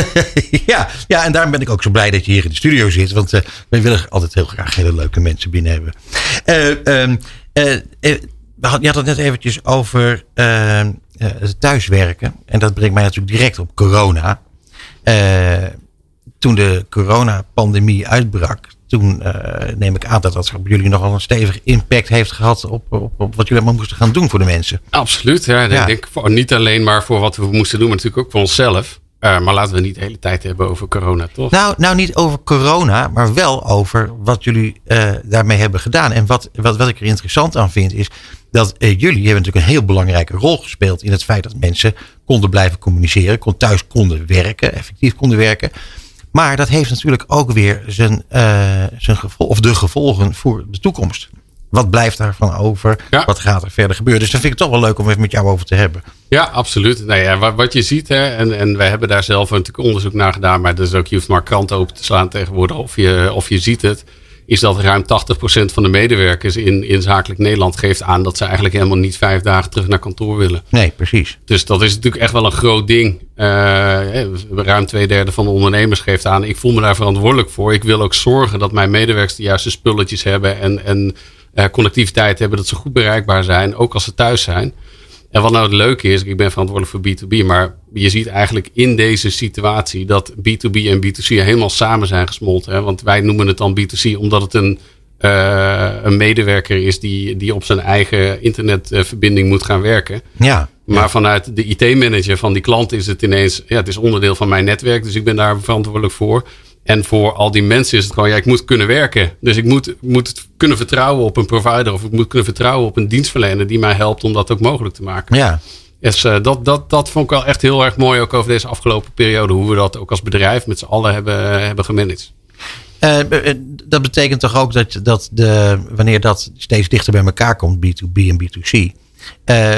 ja, ja, en daarom ben ik ook zo blij dat je hier in de studio zit. Want uh, wij willen altijd heel graag hele leuke mensen binnen hebben. Um, je had het net eventjes over het thuiswerken. En dat brengt mij natuurlijk direct op corona. toen de coronapandemie uitbrak, toen uh, neem ik aan dat dat op jullie nogal een stevige impact heeft gehad op, op, op, wat jullie allemaal moesten gaan doen voor de mensen. Absoluut, ja. ja. Ik voor, niet alleen maar voor wat we moesten doen, maar natuurlijk ook voor onszelf. Uh, maar laten we niet de hele tijd hebben over corona, toch? Nou, nou niet over corona, maar wel over wat jullie uh, daarmee hebben gedaan. En wat, wat, wat ik er interessant aan vind, is dat uh, jullie hebben natuurlijk een heel belangrijke rol gespeeld in het feit dat mensen konden blijven communiceren, kon, thuis konden werken, effectief konden werken. Maar dat heeft natuurlijk ook weer zijn, uh, zijn gevolg, of de gevolgen voor de toekomst. Wat blijft daarvan over? Ja. Wat gaat er verder gebeuren? Dus dat vind ik toch wel leuk om even met jou over te hebben. Ja, absoluut. Nou ja, wat, je ziet, hè, en, en wij hebben daar zelf natuurlijk onderzoek naar gedaan, maar dus ook, je hoeft maar kranten open te slaan tegenwoordig of je, of je ziet het. Is dat ruim 80% van de medewerkers in, in zakelijk Nederland geeft aan dat ze eigenlijk helemaal niet vijf dagen terug naar kantoor willen. Nee, precies. Dus dat is natuurlijk echt wel een groot ding. Uh, ruim twee derde van de ondernemers geeft aan. Ik voel me daar verantwoordelijk voor. Ik wil ook zorgen dat mijn medewerkers de juiste spulletjes hebben en, en uh, connectiviteit hebben, dat ze goed bereikbaar zijn, ook als ze thuis zijn. En wat nou het leuke is, ik ben verantwoordelijk voor B2B, maar je ziet eigenlijk in deze situatie dat B2B en B2C helemaal samen zijn gesmolten. Hè? Want wij noemen het dan B2C omdat het een, uh, een medewerker is die, die op zijn eigen internetverbinding moet gaan werken. Ja. Maar vanuit de IT-manager van die klant is het ineens, ja, het is onderdeel van mijn netwerk, dus ik ben daar verantwoordelijk voor. En voor al die mensen is het gewoon, ja, ik moet kunnen werken. Dus ik moet, moet kunnen vertrouwen op een provider of ik moet kunnen vertrouwen op een dienstverlener die mij helpt om dat ook mogelijk te maken. Ja. Dus uh, dat, dat, dat vond ik wel echt heel erg mooi ook over deze afgelopen periode. Hoe we dat ook als bedrijf met z'n allen hebben, hebben gemanaged. Uh, dat betekent toch ook dat, dat de, wanneer dat steeds dichter bij elkaar komt, B2B en B2C. Uh,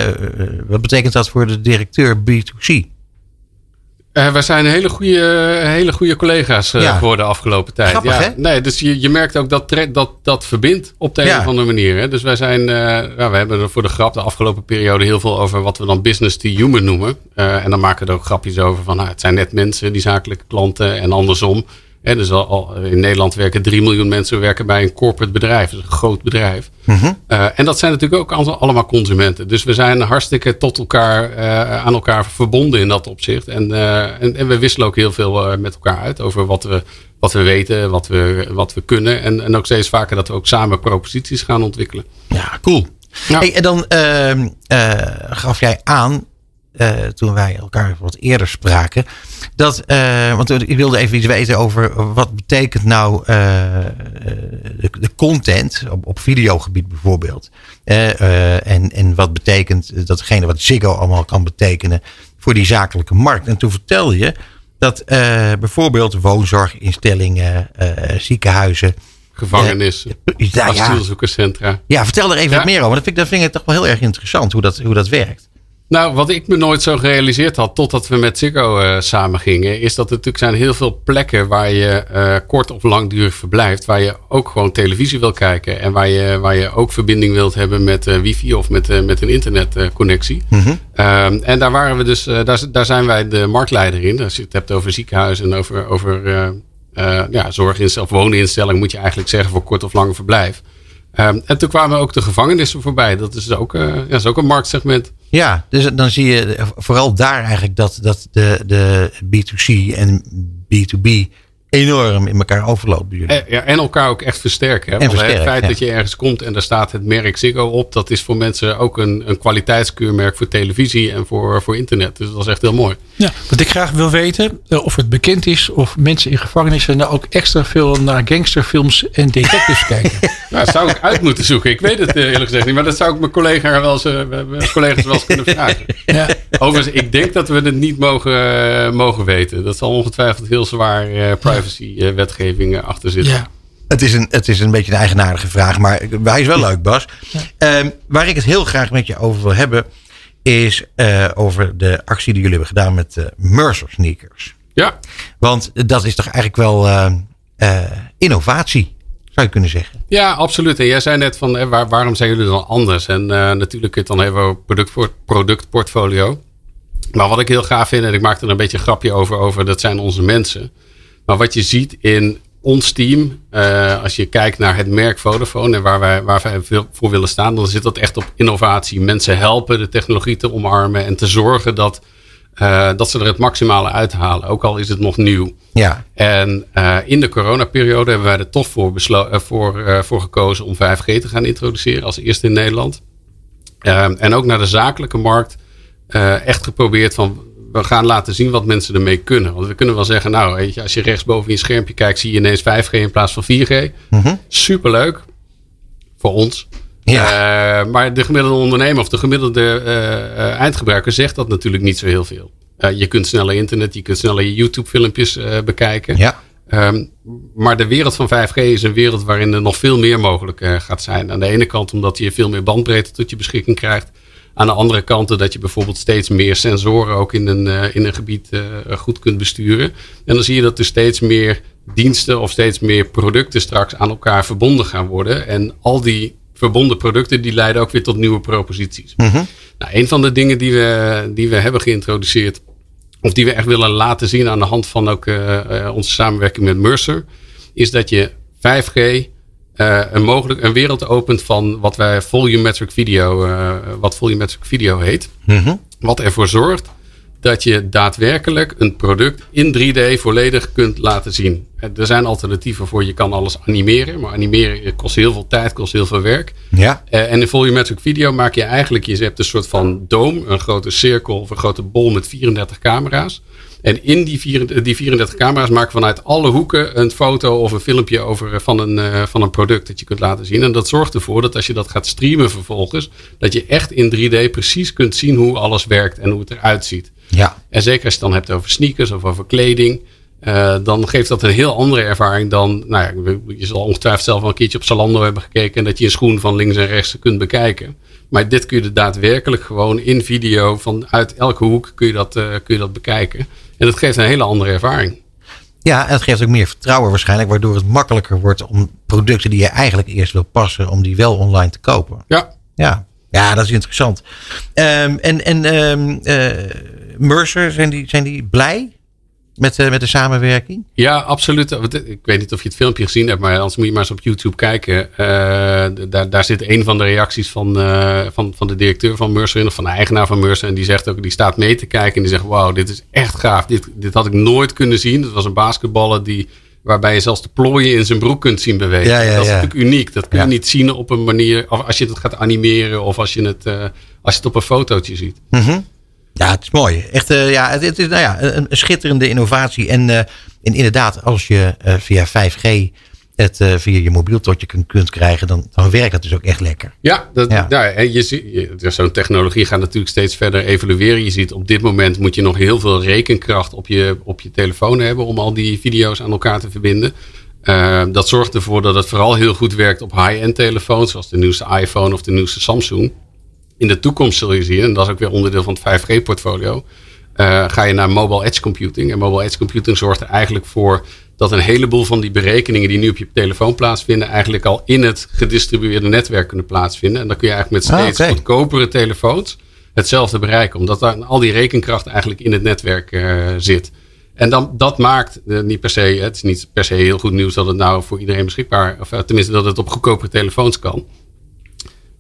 wat betekent dat voor de directeur B2C? Uh, wij zijn hele goede, hele goede collega's uh, ja. geworden de afgelopen tijd. Grappig, ja. hè? Nee, dus je, je merkt ook dat dat, dat verbindt op de ja. een of andere manier. Hè? Dus wij zijn, uh, ja, we hebben er voor de grap de afgelopen periode heel veel over wat we dan business to human noemen. en dan maken we er ook grapjes over van nou, het zijn net mensen, die zakelijke klanten en andersom. Hè, dus al, in Nederland werken 3 miljoen mensen werken bij een corporate bedrijf, dus een groot bedrijf. Mhm. Eh, en dat zijn natuurlijk ook al- allemaal consumenten. Dus we zijn hartstikke tot elkaar, eh, aan elkaar verbonden in dat opzicht. En, eh, en, en we wisselen ook heel veel met elkaar uit over wat we, wat we weten, wat we, wat we kunnen. En, en ook steeds vaker dat we ook samen proposities gaan ontwikkelen. Ja, cool. Ja. Hey, en dan ehm, eh, gaf jij aan, eh, toen wij elkaar wat eerder spraken, dat, eh, want ik wilde even iets weten over wat betekent nou eh, de, de content op, op videogebied bijvoorbeeld. En, en wat betekent datgene wat Ziggo allemaal kan betekenen voor die zakelijke markt. En toen vertelde je dat bijvoorbeeld woonzorginstellingen, ziekenhuizen, Gevangenissen, ja, ja, asielzoekerscentra. ja, vertel er even Ja. wat meer over. Dat vind, ik, dat vind ik toch wel heel erg interessant hoe dat, hoe dat werkt. Nou, wat ik me nooit zo gerealiseerd had, totdat we met Ziggo eh samen gingen, is dat er natuurlijk zijn heel veel plekken waar je eh, kort of langdurig verblijft, waar je ook gewoon televisie wil kijken en waar je, waar je ook verbinding wilt hebben met eh, wifi of met, met een internetconnectie. Ehm, en daar waren we dus, daar, daar zijn wij de marktleider in. Als je het hebt over ziekenhuizen en over, over ja, zorginstelling of wooninstelling, moet je eigenlijk zeggen voor kort of lang verblijf. Ehm, en toen kwamen ook de gevangenissen voorbij. Dat is ook, eh, ja, is ook een marktsegment. Ja, dus dan zie je vooral daar eigenlijk dat, dat de, de B2C en B2B enorm in elkaar overloopt bij jullie. En, ja, en elkaar ook echt versterken. Hè? Het feit ja. dat je ergens komt en daar staat het merk Ziggo op, dat is voor mensen ook een, een kwaliteitskeurmerk voor televisie en voor, voor internet. Dus dat is echt heel mooi. Ja, wat ik graag wil weten, eh, of het bekend is of mensen in gevangenissen nou ook extra veel naar gangsterfilms en detectives kijken. Nou, dat zou ik uit moeten zoeken. Ik weet het eh, eerlijk gezegd niet, maar dat zou ik mijn collega wel eens, eh, mijn collega's wel eens kunnen vragen. Ja. Overigens, ik denk dat we het niet mogen, eh, mogen weten. Dat zal ongetwijfeld heel zwaar eh, privacy-wetgeving achter zitten. Ja. Het is, een, het is een beetje een eigenaardige vraag, maar hij is wel leuk, Bas. Ehm, waar ik het heel graag met je over wil hebben, is eh, over de actie die jullie hebben gedaan met eh, Mercer sneakers. Ja. Want dat is toch eigenlijk wel eh, eh, innovatie, zou je kunnen zeggen. Ja, absoluut. En jij zei net van waar, waarom zijn jullie dan anders? En eh, natuurlijk je het dan hebben over product, productportfolio. Maar wat ik heel gaaf vind, en ik maak er een beetje een grapje over, over dat zijn onze mensen. Maar wat je ziet in ons team, eh, als je kijkt naar het merk Vodafone en waar wij, waar wij voor willen staan, dan zit dat echt op innovatie. Mensen helpen de technologie te omarmen en te zorgen dat, eh, dat ze er het maximale uithalen. Ook al is het nog nieuw. Ja, En eh, in de coronaperiode hebben wij er toch voor, eh, voor, voor gekozen om 5G te gaan introduceren als eerste in Nederland. Ehm, en ook naar de zakelijke markt echt geprobeerd van we gaan laten zien wat mensen ermee kunnen. Want we kunnen wel zeggen, nou, weet je, als je rechtsboven je schermpje kijkt, zie je ineens 5G in plaats van 4G. Superleuk voor ons. Ja. Eh, maar de gemiddelde ondernemer of de gemiddelde eh, eh, eindgebruiker zegt dat natuurlijk niet zo heel veel. Je kunt sneller internet, je kunt sneller je YouTube-filmpjes bekijken. ja. Ehm, maar de wereld van 5G is een wereld waarin er nog veel meer mogelijk gaat zijn. Aan de ene kant omdat je veel meer bandbreedte tot je beschikking krijgt. Aan de andere kant dat je bijvoorbeeld steeds meer sensoren ook in een, in een gebied goed kunt besturen. En dan zie je dat er steeds meer diensten of steeds meer producten straks aan elkaar verbonden gaan worden. En al die verbonden producten die leiden ook weer tot nieuwe proposities. Nou, een van de dingen die we, die we hebben geïntroduceerd of die we echt willen laten zien aan de hand van ook eh, eh, onze samenwerking met Mercer, is dat je 5G eh, een, mogelijk, een wereld opent van wat wij volumetric video, wat volumetric video heet. Wat ervoor zorgt dat je daadwerkelijk een product in 3D volledig kunt laten zien. Eh, Er zijn alternatieven voor, je kan alles animeren, maar animeren kost heel veel tijd, kost heel veel werk. Ja. Eh, en in volumetric video maak je eigenlijk, je hebt een soort van doom, een grote cirkel of een grote bol met 34 camera's. En in die, vier- die 34 camera's maken vanuit alle hoeken een foto of een filmpje over, eh, van, een, van een product dat je kunt laten zien. En dat zorgt ervoor dat als je dat gaat streamen vervolgens, dat je echt in 3D precies kunt zien hoe alles werkt en hoe het eruit ziet. Ja. En zeker als je het dan hebt over sneakers of over kleding. eh, dan geeft dat een heel andere ervaring dan. Nou ja, je zal ongetwijfeld zelf wel een keertje op Zalando hebben gekeken. En dat je een schoen van links en rechts kunt bekijken. Maar dit kun je daadwerkelijk gewoon in video. Vanuit elke hoek kun je dat, eh, kun je dat bekijken. En dat geeft een hele andere ervaring. Ja, en het geeft ook meer vertrouwen waarschijnlijk, waardoor het makkelijker wordt om producten die je eigenlijk eerst wil passen, om die wel online te kopen. Ja, Ja, ja dat is interessant. Ehm, en en ehm, eh, Mercer, zijn die, zijn die blij? met, uh, met de samenwerking? Ja, absoluut. Ik weet niet of je het filmpje gezien hebt, maar anders moet je maar eens op YouTube kijken. Uh, daar, daar zit een van de reacties van, uh, van, van de directeur van Mercer of van de eigenaar van Mercer. En die zegt ook, die staat mee te kijken en die zegt: Wauw, dit is echt gaaf. Dit, dit had ik nooit kunnen zien. Het was een basketballer die waarbij je zelfs de plooien in zijn broek kunt zien bewegen. Ja, ja, dat is ja. natuurlijk uniek. Dat kun je niet zien op een manier, of als je het gaat animeren of als je het, als je het op een fotootje ziet. Mm -hmm. Ja, het is mooi. Echt, uh, ja, het, het, is nou ja, een, een schitterende innovatie. En, uh, en inderdaad, als je via 5G het via je mobiel tot je kunt, kunt krijgen, dan, dan werkt dat dus ook echt lekker. Ja, dat, ja. Nou, en je ziet, zo'n technologie gaat natuurlijk steeds verder evolueren. Je ziet op dit moment moet je nog heel veel rekenkracht op je, op je telefoon hebben om al die video's aan elkaar te verbinden. Dat zorgt ervoor dat het vooral heel goed werkt op high-end telefoons, zoals de nieuwste iPhone of de nieuwste Samsung. In de toekomst zul je zien, en dat is ook weer onderdeel van het 5G-portfolio, uh, ga je naar mobile edge computing. En mobile edge computing zorgt er eigenlijk voor dat een heleboel van die berekeningen die nu op je telefoon plaatsvinden, eigenlijk al in het gedistribueerde netwerk kunnen plaatsvinden. En dan kun je eigenlijk met steeds ah, okay. goedkopere telefoons hetzelfde bereiken, omdat daar al die rekenkracht eigenlijk in het netwerk uh, zit. En dan, dat maakt uh, niet per se, het is niet per se heel goed nieuws dat het nou voor iedereen beschikbaar, of tenminste dat het op goedkopere telefoons kan.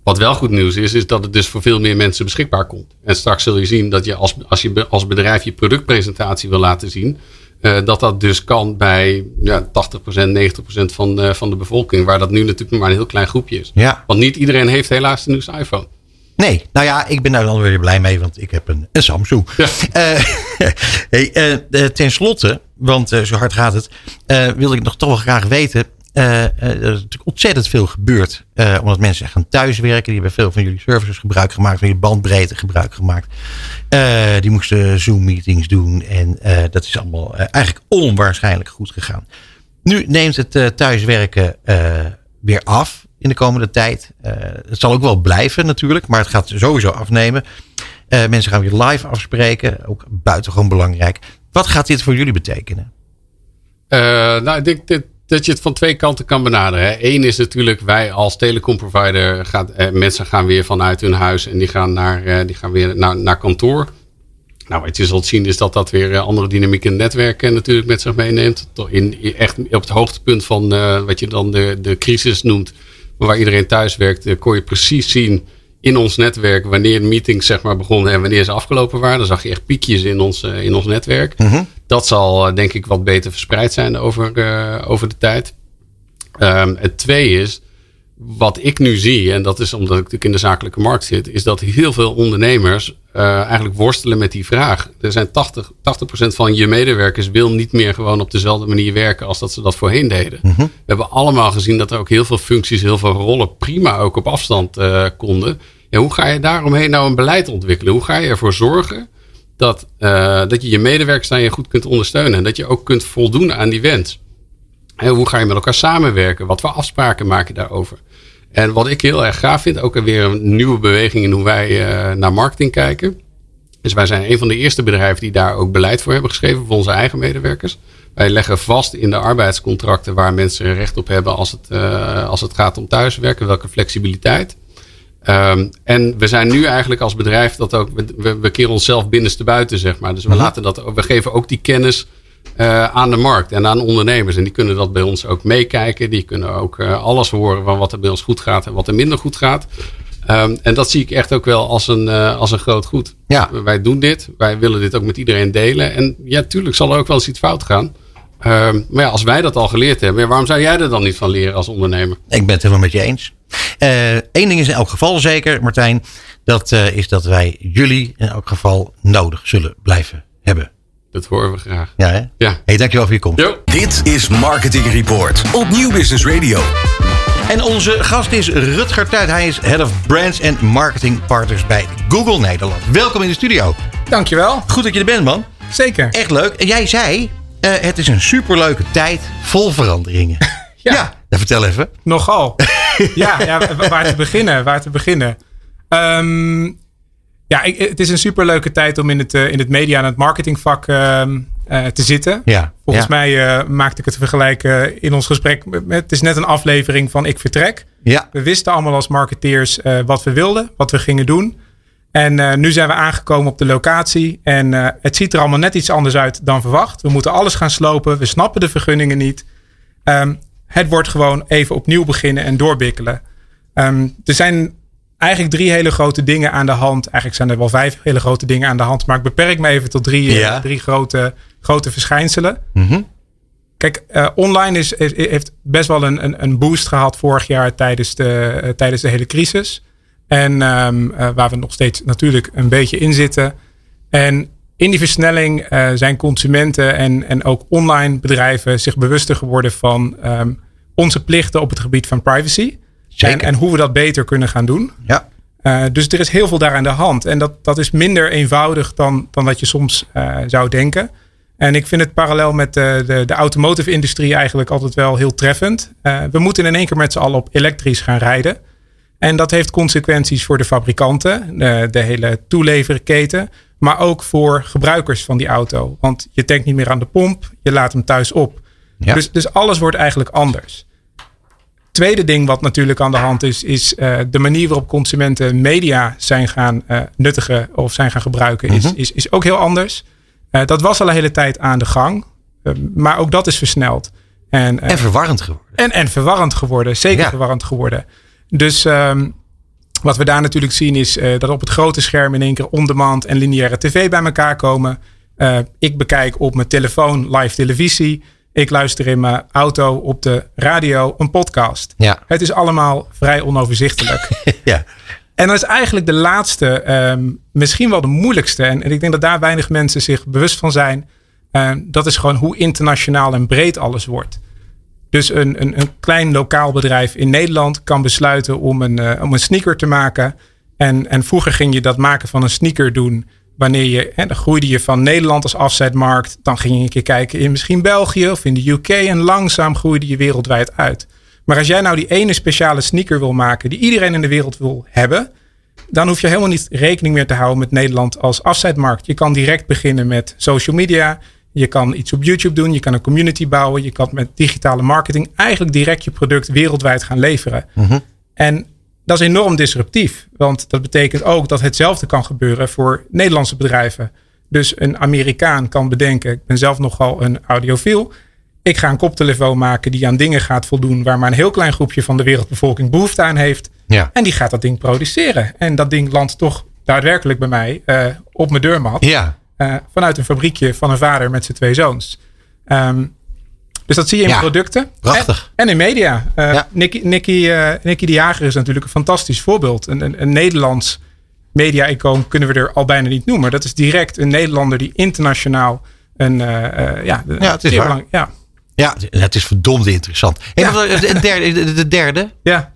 Wat wel goed nieuws is, is dat het dus voor veel meer mensen beschikbaar komt. En straks zul je zien dat je als, als je als bedrijf je productpresentatie wil laten zien, uh, dat dat dus kan bij ja, 80%, 90% van, uh, van de bevolking. Waar dat nu natuurlijk maar een heel klein groepje is. Ja. Want niet iedereen heeft helaas de nieuwste iPhone. Nee, nou ja, ik ben daar dan weer blij mee, want ik heb een, een Samsung. Ja. Uh, hey, ten slotte, want zo hard gaat het, wilde ik nog toch wel graag weten. Er is natuurlijk ontzettend veel gebeurd. omdat mensen gaan thuiswerken. Die hebben veel van jullie services gebruik gemaakt. Van je bandbreedte gebruik gemaakt. Die moesten Zoom-meetings doen. En dat is allemaal eigenlijk onwaarschijnlijk goed gegaan. Nu neemt het thuiswerken weer af in de komende tijd. het zal ook wel blijven natuurlijk. Maar het gaat sowieso afnemen. mensen gaan weer live afspreken. Ook buitengewoon belangrijk. Wat gaat dit voor jullie betekenen? nou, ik dat dat je het van twee kanten kan benaderen. Eén is natuurlijk, wij als telecomprovider, gaat, eh, mensen gaan weer vanuit hun huis en die gaan, naar, eh, die gaan weer naar, naar kantoor. Nou, wat je zult zien is dat dat weer andere dynamiek in het netwerk natuurlijk met zich meeneemt. In, echt op het hoogtepunt van uh, wat je dan de, de crisis noemt, waar iedereen thuis werkt, kon je precies zien in ons netwerk wanneer meetings zeg maar begonnen en wanneer ze afgelopen waren. Dan zag je echt piekjes in ons, uh, in ons netwerk. -hmm. Dat zal uh, denk ik wat beter verspreid zijn over, uh, over de tijd. Um, het twee is, wat ik nu zie, en dat is omdat ik natuurlijk in de zakelijke markt zit, is dat heel veel ondernemers eigenlijk worstelen met die vraag. Er zijn 80, 80% van je medewerkers wil niet meer gewoon op dezelfde manier werken als dat ze dat voorheen deden. -hmm. We hebben allemaal gezien dat er ook heel veel functies, heel veel rollen prima ook op afstand konden. Hoe ga je daaromheen nou een beleid ontwikkelen? Hoe ga je ervoor zorgen dat, uh, dat je je medewerkers daarin goed kunt ondersteunen. En dat je ook kunt voldoen aan die wens. En hoe ga je met elkaar samenwerken? Wat voor afspraken maak je daarover? En wat ik heel erg gaaf vind, ook weer een nieuwe beweging in hoe wij uh, naar marketing kijken. Dus wij zijn een van de eerste bedrijven die daar ook beleid voor hebben geschreven voor onze eigen medewerkers. Wij leggen vast in de arbeidscontracten waar mensen recht op hebben als het, uh, als het gaat om thuiswerken, welke flexibiliteit. Um, en we zijn nu eigenlijk als bedrijf dat ook, we, we keren onszelf binnenste buiten, zeg maar. Dus we, Mhm. laten dat, we geven ook die kennis uh, aan de markt en aan ondernemers. En die kunnen dat bij ons ook meekijken. Die kunnen ook uh, alles horen van wat er bij ons goed gaat en wat er minder goed gaat. Um, en dat zie ik echt ook wel als een, uh, als een groot goed. Ja. Wij doen dit, wij willen dit ook met iedereen delen. En ja, tuurlijk zal er ook wel eens iets fout gaan. Um, maar ja, als wij dat al geleerd hebben, waarom zou jij er dan niet van leren als ondernemer? Ik ben het helemaal met je eens. Eén uh, ding is in elk geval zeker, Martijn. Dat uh, is dat wij jullie in elk geval nodig zullen blijven hebben. Dat horen we graag. Ja, hè? Ja. Hey, dankjewel voor je komst. Jo. Dit is Marketing Report op Nieuw Business Radio. En onze gast is Rutger Tuit. Hij is Head of Brands en Marketing Partners bij Google Nederland. Welkom in de studio. Dankjewel. Goed dat je er bent, man. Zeker. Echt leuk. En jij zei, het is een superleuke tijd vol veranderingen. ja. ja. Vertel even. Nogal. ja, ja, waar te beginnen? Waar te beginnen? Um, ja, ik, het is een superleuke tijd om in het, uh, in het media en het marketingvak uh, uh, te zitten. Ja, Volgens ja. mij uh, maakte ik het vergelijken in ons gesprek. Met, het is net een aflevering van Ik Vertrek. Ja. We wisten allemaal als marketeers uh, wat we wilden, wat we gingen doen. En uh, nu zijn we aangekomen op de locatie. En uh, het ziet er allemaal net iets anders uit dan verwacht. We moeten alles gaan slopen. We snappen de vergunningen niet. Um, het wordt gewoon even opnieuw beginnen en doorbikkelen. Um, er zijn eigenlijk drie hele grote dingen aan de hand. Eigenlijk zijn er wel vijf hele grote dingen aan de hand. Maar ik beperk me even tot drie, ja. uh, drie grote, grote verschijnselen. Mm -hmm. Kijk, uh, online is, heeft best wel een, een, een, boost gehad vorig jaar tijdens de, tijdens de hele crisis. En um, uh, waar we nog steeds natuurlijk een beetje in zitten. En in die versnelling zijn consumenten en, en ook online bedrijven zich bewuster geworden van um, onze plichten op het gebied van privacy. En, en, hoe we dat beter kunnen gaan doen. Ja. dus er is heel veel daar aan de hand. En dat, dat is minder eenvoudig dan, dan dat je soms zou denken. En ik vind het parallel met de, de, de automotive industrie eigenlijk altijd wel heel treffend. We moeten in één keer met z'n allen op elektrisch gaan rijden. En dat heeft consequenties voor de fabrikanten, de, de hele toeleverketen, maar ook voor gebruikers van die auto. Want je tankt niet meer aan de pomp, je laat hem thuis op. Ja. Dus, dus alles wordt eigenlijk anders. Tweede ding wat natuurlijk aan de hand is, is uh, de manier waarop consumenten media zijn gaan uh, nuttigen of zijn gaan gebruiken, is, mm -hmm. is, is ook heel anders. Uh, dat was al een hele tijd aan de gang. Maar ook dat is versneld. En, en verwarrend geworden. En, en verwarrend geworden. Zeker ja. verwarrend geworden. Dus um, wat we daar natuurlijk zien is dat op het grote scherm in één keer on-demand en lineaire tv bij elkaar komen. ik bekijk op mijn telefoon live televisie. Ik luister in mijn auto op de radio een podcast. Ja. Het is allemaal vrij onoverzichtelijk. ja. En dat is eigenlijk de laatste, um, misschien wel de moeilijkste. En, en, ik denk dat daar weinig mensen zich bewust van zijn. Um, dat is gewoon hoe internationaal en breed alles wordt. Dus een, een, een klein lokaal bedrijf in Nederland kan besluiten om een, uh, om een sneaker te maken. En, en vroeger ging je dat maken van een sneaker doen. Wanneer je, hè, groeide je van Nederland als afzetmarkt. Dan ging je een keer kijken in misschien België of in de UK. En langzaam groeide je wereldwijd uit. Maar als jij nou die ene speciale sneaker wil maken die iedereen in de wereld wil hebben, dan hoef je helemaal niet rekening meer te houden met Nederland als afzetmarkt. Je kan direct beginnen met social media. Je kan iets op YouTube doen. Je kan een community bouwen. Je kan met digitale marketing eigenlijk direct je product wereldwijd gaan leveren. Mm -hmm. En dat is enorm disruptief. Want dat betekent ook dat hetzelfde kan gebeuren voor Nederlandse bedrijven. Dus een Amerikaan kan bedenken, ik ben zelf nogal een audiofiel. Ik ga een koptelefoon maken die aan dingen gaat voldoen waar maar een heel klein groepje van de wereldbevolking behoefte aan heeft. Ja. En die gaat dat ding produceren. En dat ding landt toch daadwerkelijk bij mij uh, op mijn deurmat. Ja. Uh, vanuit een fabriekje van een vader met zijn twee zoons. Um, dus dat zie je in ja. producten. Prachtig. En, en in media. Uh, Ja. Nicky, Nicky, Nicky de Jager is natuurlijk een fantastisch voorbeeld. Een, een, een Nederlands media-icoon kunnen we er al bijna niet noemen. Dat is direct een Nederlander die internationaal een... ja, Ja, het is waar. ja, Ja, het is verdomd interessant. Wat- de, derde, de, de derde? Ja.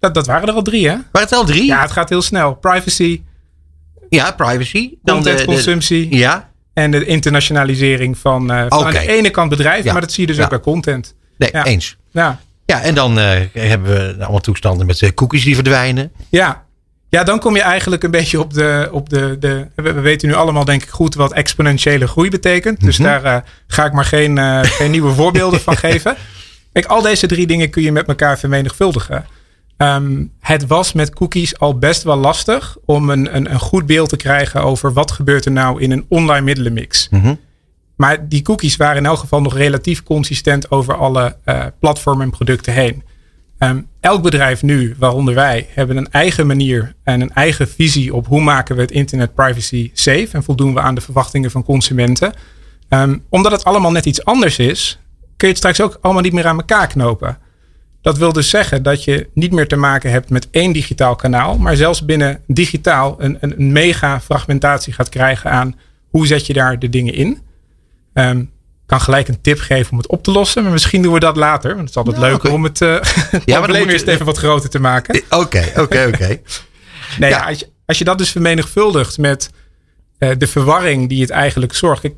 Dat, dat waren er al drie, hè? Waren het al drie? Ja, het gaat heel snel. Privacy, Ja, privacy. Dan de- de- contentconsumptie ja. en de internationalisering van, uh, aan de ene kant bedrijven, Ja. maar dat zie je dus Ja. ook bij content. Nee, Ja. eens. Ja. Ja, en dan eh, hebben we allemaal toestanden met eh, cookies die verdwijnen. Ja. ja, dan kom je eigenlijk een beetje op de. Op de, de we, we weten nu allemaal, denk ik, goed wat exponentiële groei betekent. Dus Mhm. daar eh, ga ik maar geen, eh, geen nieuwe voorbeelden van geven. Kijk, al deze drie dingen kun je met elkaar vermenigvuldigen. Ehm, het was met cookies al best wel lastig om een, een, een goed beeld te krijgen over wat gebeurt er nou in een online middelenmix. Mhm. Maar die cookies waren in elk geval nog relatief consistent over alle eh, platformen en producten heen. Ehm, elk bedrijf nu, waaronder wij, hebben een eigen manier en een eigen visie op hoe maken we het internet privacy safe en voldoen we aan de verwachtingen van consumenten. Ehm, omdat het allemaal net iets anders is, kun je het straks ook allemaal niet meer aan elkaar knopen. Dat wil dus zeggen dat je niet meer te maken hebt met één digitaal kanaal, maar zelfs binnen digitaal een, een, een mega fragmentatie gaat krijgen aan hoe zet je daar de dingen in. Ik kan gelijk een tip geven om het op te lossen, maar misschien doen we dat later. Want het is altijd Nou, leuker om het, uh, het probleem eerst even wat groter te maken. Oké, oké, oké. Nee, Ja. ja, als, je, als je dat dus vermenigvuldigt met eh, de verwarring die het eigenlijk zorgt. Ik,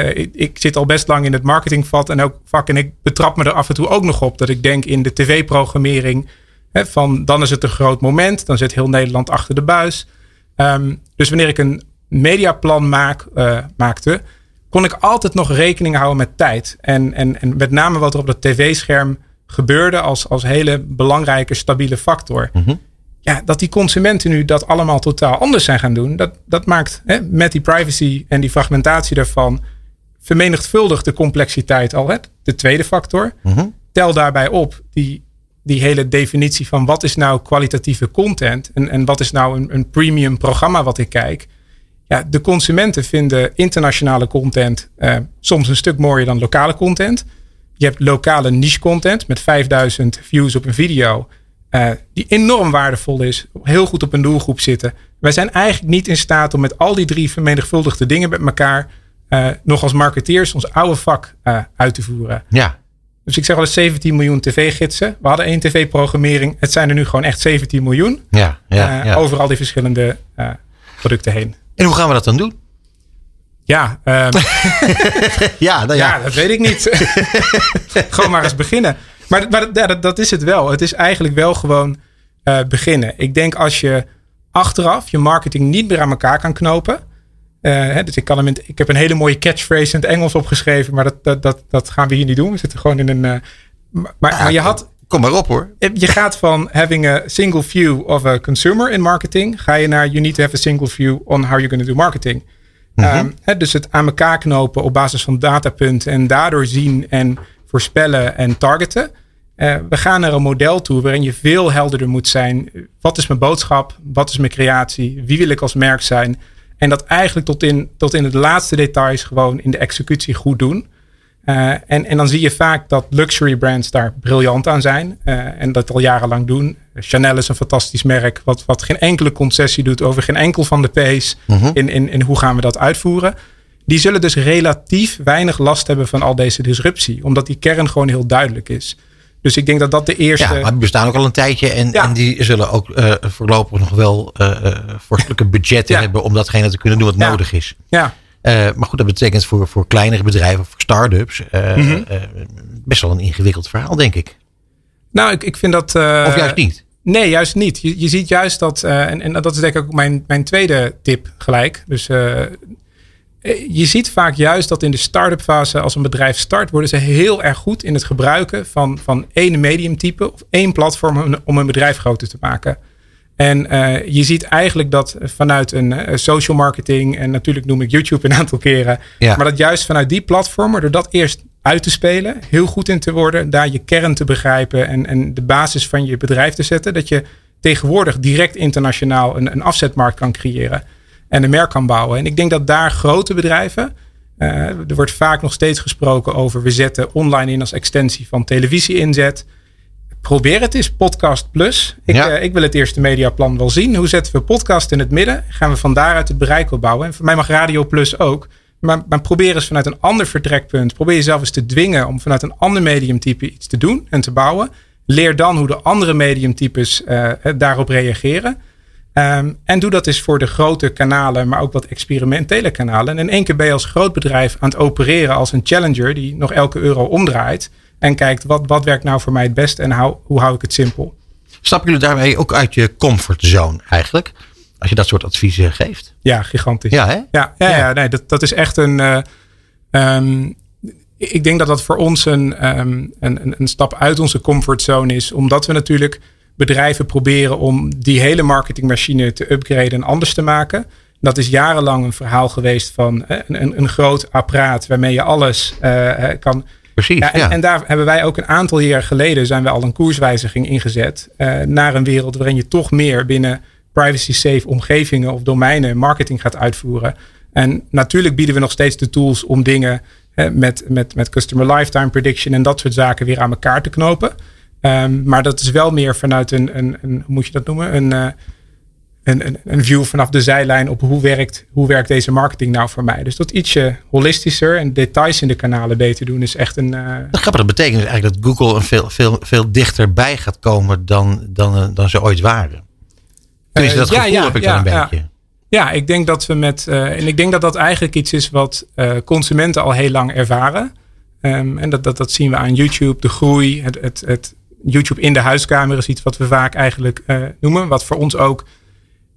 eh, ik, ik zit al best lang in het marketingvat en ook vak. En ik betrap me er af en toe ook nog op dat ik denk in de tv-programmering. Van dan is het een groot moment. Dan zit heel Nederland achter de buis. Ehm, dus wanneer ik een mediaplan maak, eh, maakte, kon ik altijd nog rekening houden met tijd. En, en, en met name wat er op dat tv-scherm gebeurde als, als hele belangrijke, stabiele factor. Mhm. ja, dat die consumenten nu dat allemaal totaal anders zijn gaan doen. Dat, dat maakt hè, met die privacy en die fragmentatie daarvan vermenigvuldigt de complexiteit al. Hè, de tweede factor. Mhm. Tel daarbij op die, die hele definitie van wat is nou kwalitatieve content en, en wat is nou een, een premium programma wat ik kijk. Ja, de consumenten vinden internationale content eh, soms een stuk mooier dan lokale content. Je hebt lokale niche content met 5000 views op een video. eh, die enorm waardevol is. Heel goed op een doelgroep zitten. Wij zijn eigenlijk niet in staat om met al die drie vermenigvuldigde dingen met elkaar. Eh, nog als marketeers ons oude vak eh, uit te voeren. Ja. Dus ik zeg wel eens 17 miljoen tv-gidsen. We hadden één tv-programmering. Het zijn er nu gewoon echt 17 miljoen. Ja, ja, eh, ja. Over al die verschillende producten heen. En hoe gaan we dat dan doen? Ja, ehm, Ja, nou ja. ja, dat weet ik niet. gewoon maar eens beginnen. Maar, maar ja, dat, dat is het wel. Het is eigenlijk wel gewoon beginnen. Ik denk als je achteraf je marketing niet meer aan elkaar kan knopen. Eh, dus ik, kan hem in, ik heb een hele mooie catchphrase in het Engels opgeschreven. Maar dat, dat, dat, dat gaan we hier niet doen. We zitten gewoon in een... eh, maar, maar je had, Kom maar op hoor. je gaat van having a single view of a consumer in marketing, ga je naar you need to have a single view on how you're going to do marketing. Ehm, hè, dus het aan elkaar knopen op basis van datapunten en daardoor zien en voorspellen en targeten. Eh, we gaan naar een model toe waarin je veel helderder moet zijn. Wat is mijn boodschap? Wat is mijn creatie? Wie wil ik als merk zijn? En dat eigenlijk tot in, tot in het laatste details gewoon in de executie goed doen. Eh, en, en dan zie je vaak dat luxury brands daar briljant aan zijn. eh, en dat al jarenlang doen. Chanel is een fantastisch merk. Wat, wat geen enkele concessie doet over geen enkel van de P's. in, in, in hoe gaan we dat uitvoeren. Die zullen dus relatief weinig last hebben van al deze disruptie. Omdat die kern gewoon heel duidelijk is. Dus ik denk dat dat de eerste... Ja, maar die bestaan ook al een tijdje. En, Ja. en die zullen ook eh, voorlopig nog wel eh, vorstelijke budgetten Ja. hebben om datgene te kunnen doen wat Ja. nodig is. ja, maar goed, dat betekent voor, voor kleinere bedrijven, voor start-ups, Mhm. best wel een ingewikkeld verhaal, denk ik. nou ik, ik vind dat... Of juist niet. Nee, juist niet. Je, je ziet juist dat, en, en dat is denk ik ook mijn, mijn tweede tip gelijk. Dus je ziet vaak juist dat in de start-up fase, als een bedrijf start, worden ze heel erg goed in het gebruiken van, van één mediumtype of één platform om, een bedrijf groter te maken. En eh, je ziet eigenlijk dat vanuit een eh, social marketing, en natuurlijk noem ik YouTube een aantal keren, Ja. maar dat juist vanuit die platformen, door dat eerst uit te spelen, heel goed in te worden, daar je kern te begrijpen en, en de basis van je bedrijf te zetten, dat je tegenwoordig direct internationaal een, een afzetmarkt kan creëren en een merk kan bouwen. En ik denk dat daar grote bedrijven, eh, er wordt vaak nog steeds gesproken over we zetten online in als extensie van televisie inzet. Probeer het eens, Podcast Plus. Ik, Ja. eh, ik wil het eerste mediaplan wel zien. Hoe zetten we podcast in het midden? Gaan we van daaruit het bereik opbouwen? En voor mij mag Radio Plus ook. Maar, maar probeer eens vanuit een ander vertrekpunt. Probeer jezelf eens te dwingen om vanuit een ander mediumtype iets te doen en te bouwen. Leer dan hoe de andere mediumtypes eh, daarop reageren. Ehm, en doe dat eens voor de grote kanalen, maar ook wat experimentele kanalen. En in één keer ben je als groot bedrijf aan het opereren als een challenger die nog elke euro omdraait. En kijkt wat, wat werkt nou voor mij het beste en hou, hoe hou ik het simpel. Stappen jullie daarmee ook uit je comfortzone eigenlijk? Als je dat soort adviezen geeft. Ja, gigantisch. Ja, hè? Ja, ja, Ja. ja. nee, dat, dat is echt een. eh, ehm, ik denk dat dat voor ons een, ehm, een, een, een stap uit onze comfortzone is. Omdat we natuurlijk bedrijven proberen om die hele marketingmachine te upgraden en anders te maken. Dat is jarenlang een verhaal geweest van een, een, een groot apparaat waarmee je alles eh, kan. Precies. Ja, en, ja. en daar hebben wij ook een aantal jaar geleden zijn we al een koerswijziging ingezet. eh, naar een wereld waarin je toch meer binnen privacy safe omgevingen of domeinen marketing gaat uitvoeren. En natuurlijk bieden we nog steeds de tools om dingen met, met, met customer lifetime prediction en dat soort zaken weer aan elkaar te knopen. Ehm, maar dat is wel meer vanuit een, een, een hoe moet je dat noemen? Een, eh, een, een, een view vanaf de zijlijn op hoe werkt, hoe werkt deze marketing nou voor mij. Dus dat ietsje holistischer en details in de kanalen beter doen is echt een. eh, Dat grappig, dat betekent dus eigenlijk dat Google een veel, veel, veel dichterbij gaat komen dan, dan, eh, dan ze ooit waren. Tenminste, dat ja, gevoel ja, heb ik ja, dan een ja. beetje. Ja, ik denk dat we met. en ik denk dat dat eigenlijk iets is wat consumenten al heel lang ervaren. Ehm, en dat, dat, dat zien we aan YouTube, de groei. Het, het, het YouTube in de huiskamer is iets wat we vaak eigenlijk eh, noemen. Wat voor ons ook.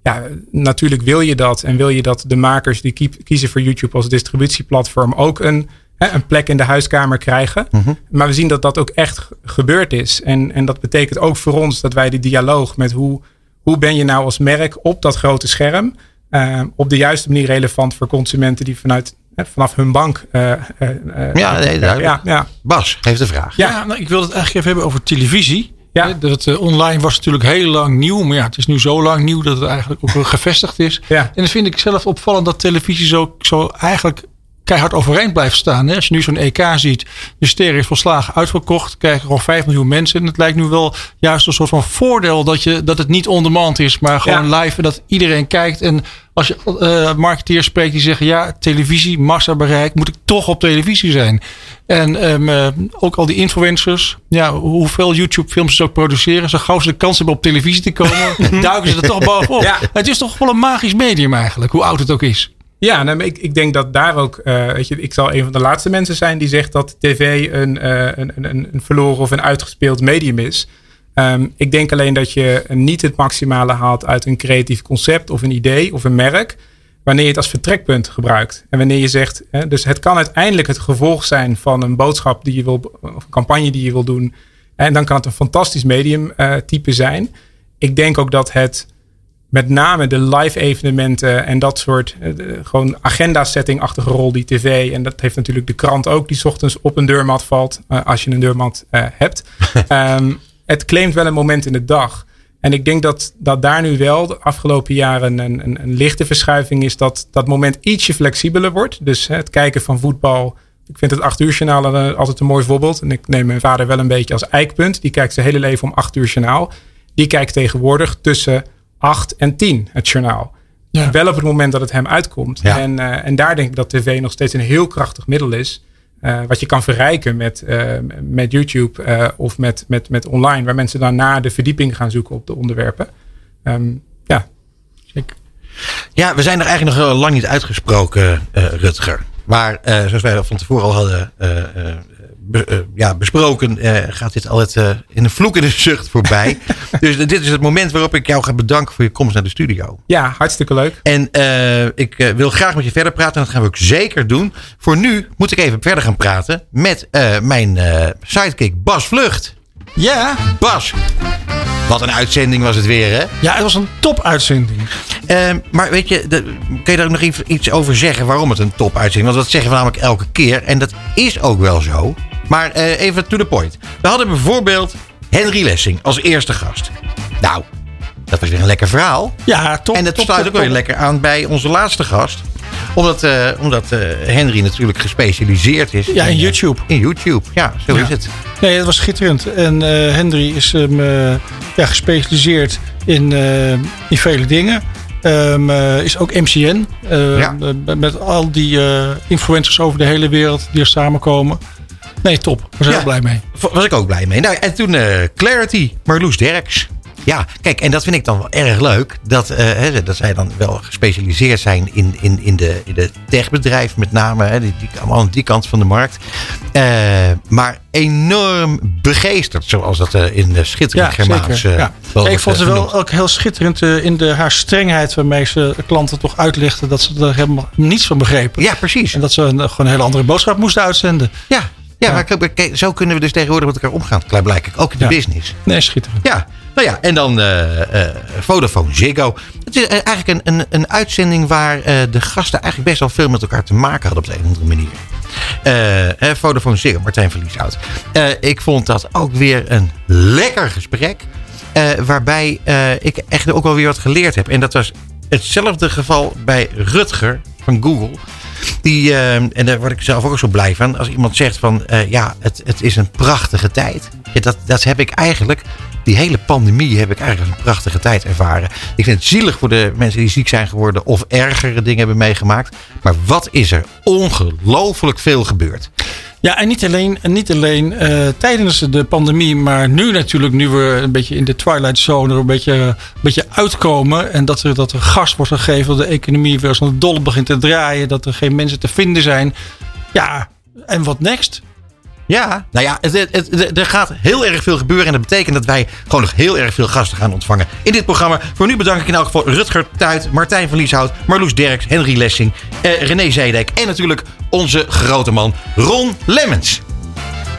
Ja, natuurlijk wil je dat. En wil je dat de makers die kie- kiezen voor YouTube als distributieplatform ook een, hè, een plek in de huiskamer krijgen. Maar we zien dat dat ook echt gebeurd is. En, en dat betekent ook voor ons dat wij de dialoog met hoe, hoe ben je nou als merk op dat grote scherm eh, op de juiste manier relevant voor consumenten die vanuit, vanaf hun bank. eh, eh, eh, Ja, nee, ja, ja. Bas, geef de vraag. Ja, nou, ik wil het eigenlijk even hebben over televisie. Ja. Dat eh, online was natuurlijk heel lang nieuw. Maar ja, het is nu zo lang nieuw dat het eigenlijk ook gevestigd is. Ja. En dan vind ik zelf opvallend dat televisie zo, zo eigenlijk keihard overeind blijft staan. Hè? Als je nu zo'n EK ziet, de ster is volslagen uitverkocht. Kijken gewoon 5 miljoen mensen. En het lijkt nu wel juist een soort van voordeel dat, je, dat het niet on demand is. Maar gewoon live en dat iedereen kijkt. En als je eh marketeers spreekt die zeggen... ja, televisie, massabereik, moet ik toch op televisie zijn. En ehm, eh, ook al die influencers. Ja, hoeveel YouTube films ze ook produceren. Zo gauw ze de kans hebben op televisie te komen... duiken ze er toch bovenop. Ja. Het is toch wel een magisch medium eigenlijk. Hoe oud het ook is. Ja, nou, ik, ik denk dat daar ook, eh, weet je, ik zal een van de laatste mensen zijn die zegt dat tv een, een, een, een verloren of een uitgespeeld medium is. Ehm, ik denk alleen dat je niet het maximale haalt uit een creatief concept of een idee of een merk, wanneer je het als vertrekpunt gebruikt. En wanneer je zegt, hè, dus het kan uiteindelijk het gevolg zijn van een boodschap die je wil, of een campagne die je wil doen. En dan kan het een fantastisch medium eh, type zijn. Ik denk ook dat het met name de live evenementen en dat soort eh, gewoon agenda setting-achtige rol die tv. En dat heeft natuurlijk de krant ook, die 's ochtends op een deurmat valt, eh, als je een deurmat hebt. Ehm, het claimt wel een moment in de dag. En ik denk dat, dat daar nu wel de afgelopen jaren een, een, een lichte verschuiving is. Dat dat moment ietsje flexibeler wordt. Dus hè, het kijken van voetbal. Ik vind het 8 uur journaal eh, altijd een mooi voorbeeld. En ik neem mijn vader wel een beetje als eikpunt. Die kijkt zijn hele leven om 8 uur journaal. Die kijkt tegenwoordig tussen 8 en 10 het journaal. Wel op het moment dat het hem uitkomt. Ja. En, eh, en daar denk ik dat tv nog steeds een heel krachtig middel is. Eh, wat je kan verrijken met, eh, met YouTube eh, of met, met, met online. Waar mensen dan na de verdieping gaan zoeken op de onderwerpen. Ehm, ja. Ja, we zijn er eigenlijk nog lang niet uitgesproken, Rutger. Maar zoals wij van tevoren al hadden be- eh, ja, besproken, eh, gaat dit altijd eh, in een vloek en een zucht voorbij. dus dit is het moment waarop ik jou ga bedanken voor je komst naar de studio. ja, hartstikke leuk. En eh, ik wil graag met je verder praten en dat gaan we ook zeker doen. Voor nu moet ik even verder gaan praten met eh, mijn eh, sidekick Bas Vlucht. Ja. Bas, wat een uitzending was het weer hè? Ja, het was een topuitzending. Ehm, maar weet je, de, kun je daar ook nog even iets over zeggen waarom het een top uitzending was? Dat zeggen we namelijk elke keer en dat is ook wel zo. Maar eh, even to the point. We hadden bijvoorbeeld Henry Lessing als eerste gast. Nou, dat was weer een lekker verhaal. Ja, top. En dat top, sluit top, ook weer top. lekker aan bij onze laatste gast. Omdat, eh, omdat eh, Henry natuurlijk gespecialiseerd is. Ja, in YouTube. In YouTube, ja, zo Ja. is het. Nee, dat was schitterend. En Henry is ehm, eh, ja, gespecialiseerd in, in vele dingen. Ehm, eh, is ook MCN. eh, Ja. eh, Met al die influencers over de hele wereld die er samenkomen. Nee, top. Was Ja. heel blij mee. Was ik ook blij mee. Nou, en toen eh, Clarity, Marloes Derks. Ja, kijk, en dat vind ik dan wel erg leuk. Dat, eh, hè, dat zij dan wel gespecialiseerd zijn in, in, in, de, in de techbedrijf, met name. Hè, die, die, allemaal aan die kant van de markt. Eh, maar enorm begeesterd, zoals dat in de schitterend Germaans. Ja. wel ik vond ze wel ook heel schitterend in de, haar strengheid waarmee ze klanten toch uitlichten dat ze er helemaal niets van begrepen. Ja, precies. En dat ze een, gewoon een hele andere boodschap moesten uitzenden. Ja, ja, maar kijk, kijk, zo kunnen we dus tegenwoordig met elkaar omgaan. Klaarblijkelijk, ook in de business. Nee, schitterend. Ja, nou ja, en dan eh, eh, Vodafone Ziggo. Het is eh, eigenlijk een, een, een uitzending waar de gasten eigenlijk best wel veel met elkaar te maken hadden op de een of andere manier. Vodafone Ziggo, Martijn van Lieshout. Eh, ik vond dat ook weer een lekker gesprek. waarbij ik echt ook wel weer wat geleerd heb. En dat was hetzelfde geval bij Rutger van Google. Die, eh, en daar word ik zelf ook zo blij van. Als iemand zegt van eh, ja, het, het is een prachtige tijd. Ja, dat, dat heb ik eigenlijk. Die hele pandemie heb ik eigenlijk een prachtige tijd ervaren. Ik vind het zielig voor de mensen die ziek zijn geworden of ergere dingen hebben meegemaakt. Maar wat is er ongelooflijk veel gebeurd? Ja, en niet alleen, en niet alleen eh, tijdens de pandemie, maar nu natuurlijk, nu we een beetje in de twilight zone er een beetje, een beetje uitkomen. En dat er, dat er gas wordt gegeven, dat de economie weer als een begint te draaien, dat er geen mensen te vinden zijn. Ja, en wat next? Ja, nou ja, er gaat heel erg veel gebeuren. En dat betekent dat wij gewoon nog heel erg veel gasten gaan ontvangen in dit programma. Voor nu bedank ik in elk geval Rutger Tuit, Martijn van Lieshout, Marloes Derks, Henry Lessing, eh, René Zedek en natuurlijk onze grote man Ron Lemmens.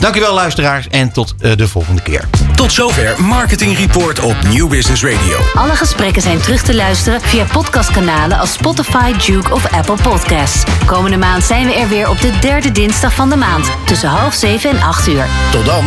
Dankjewel luisteraars en tot eh, de volgende keer. Tot zover Marketing Report op Nieuw Business Radio. Alle gesprekken zijn terug te luisteren via podcastkanalen als Spotify, Duke of Apple Podcasts. Komende maand zijn we er weer op de derde dinsdag van de maand tussen half zeven en acht uur. Tot dan.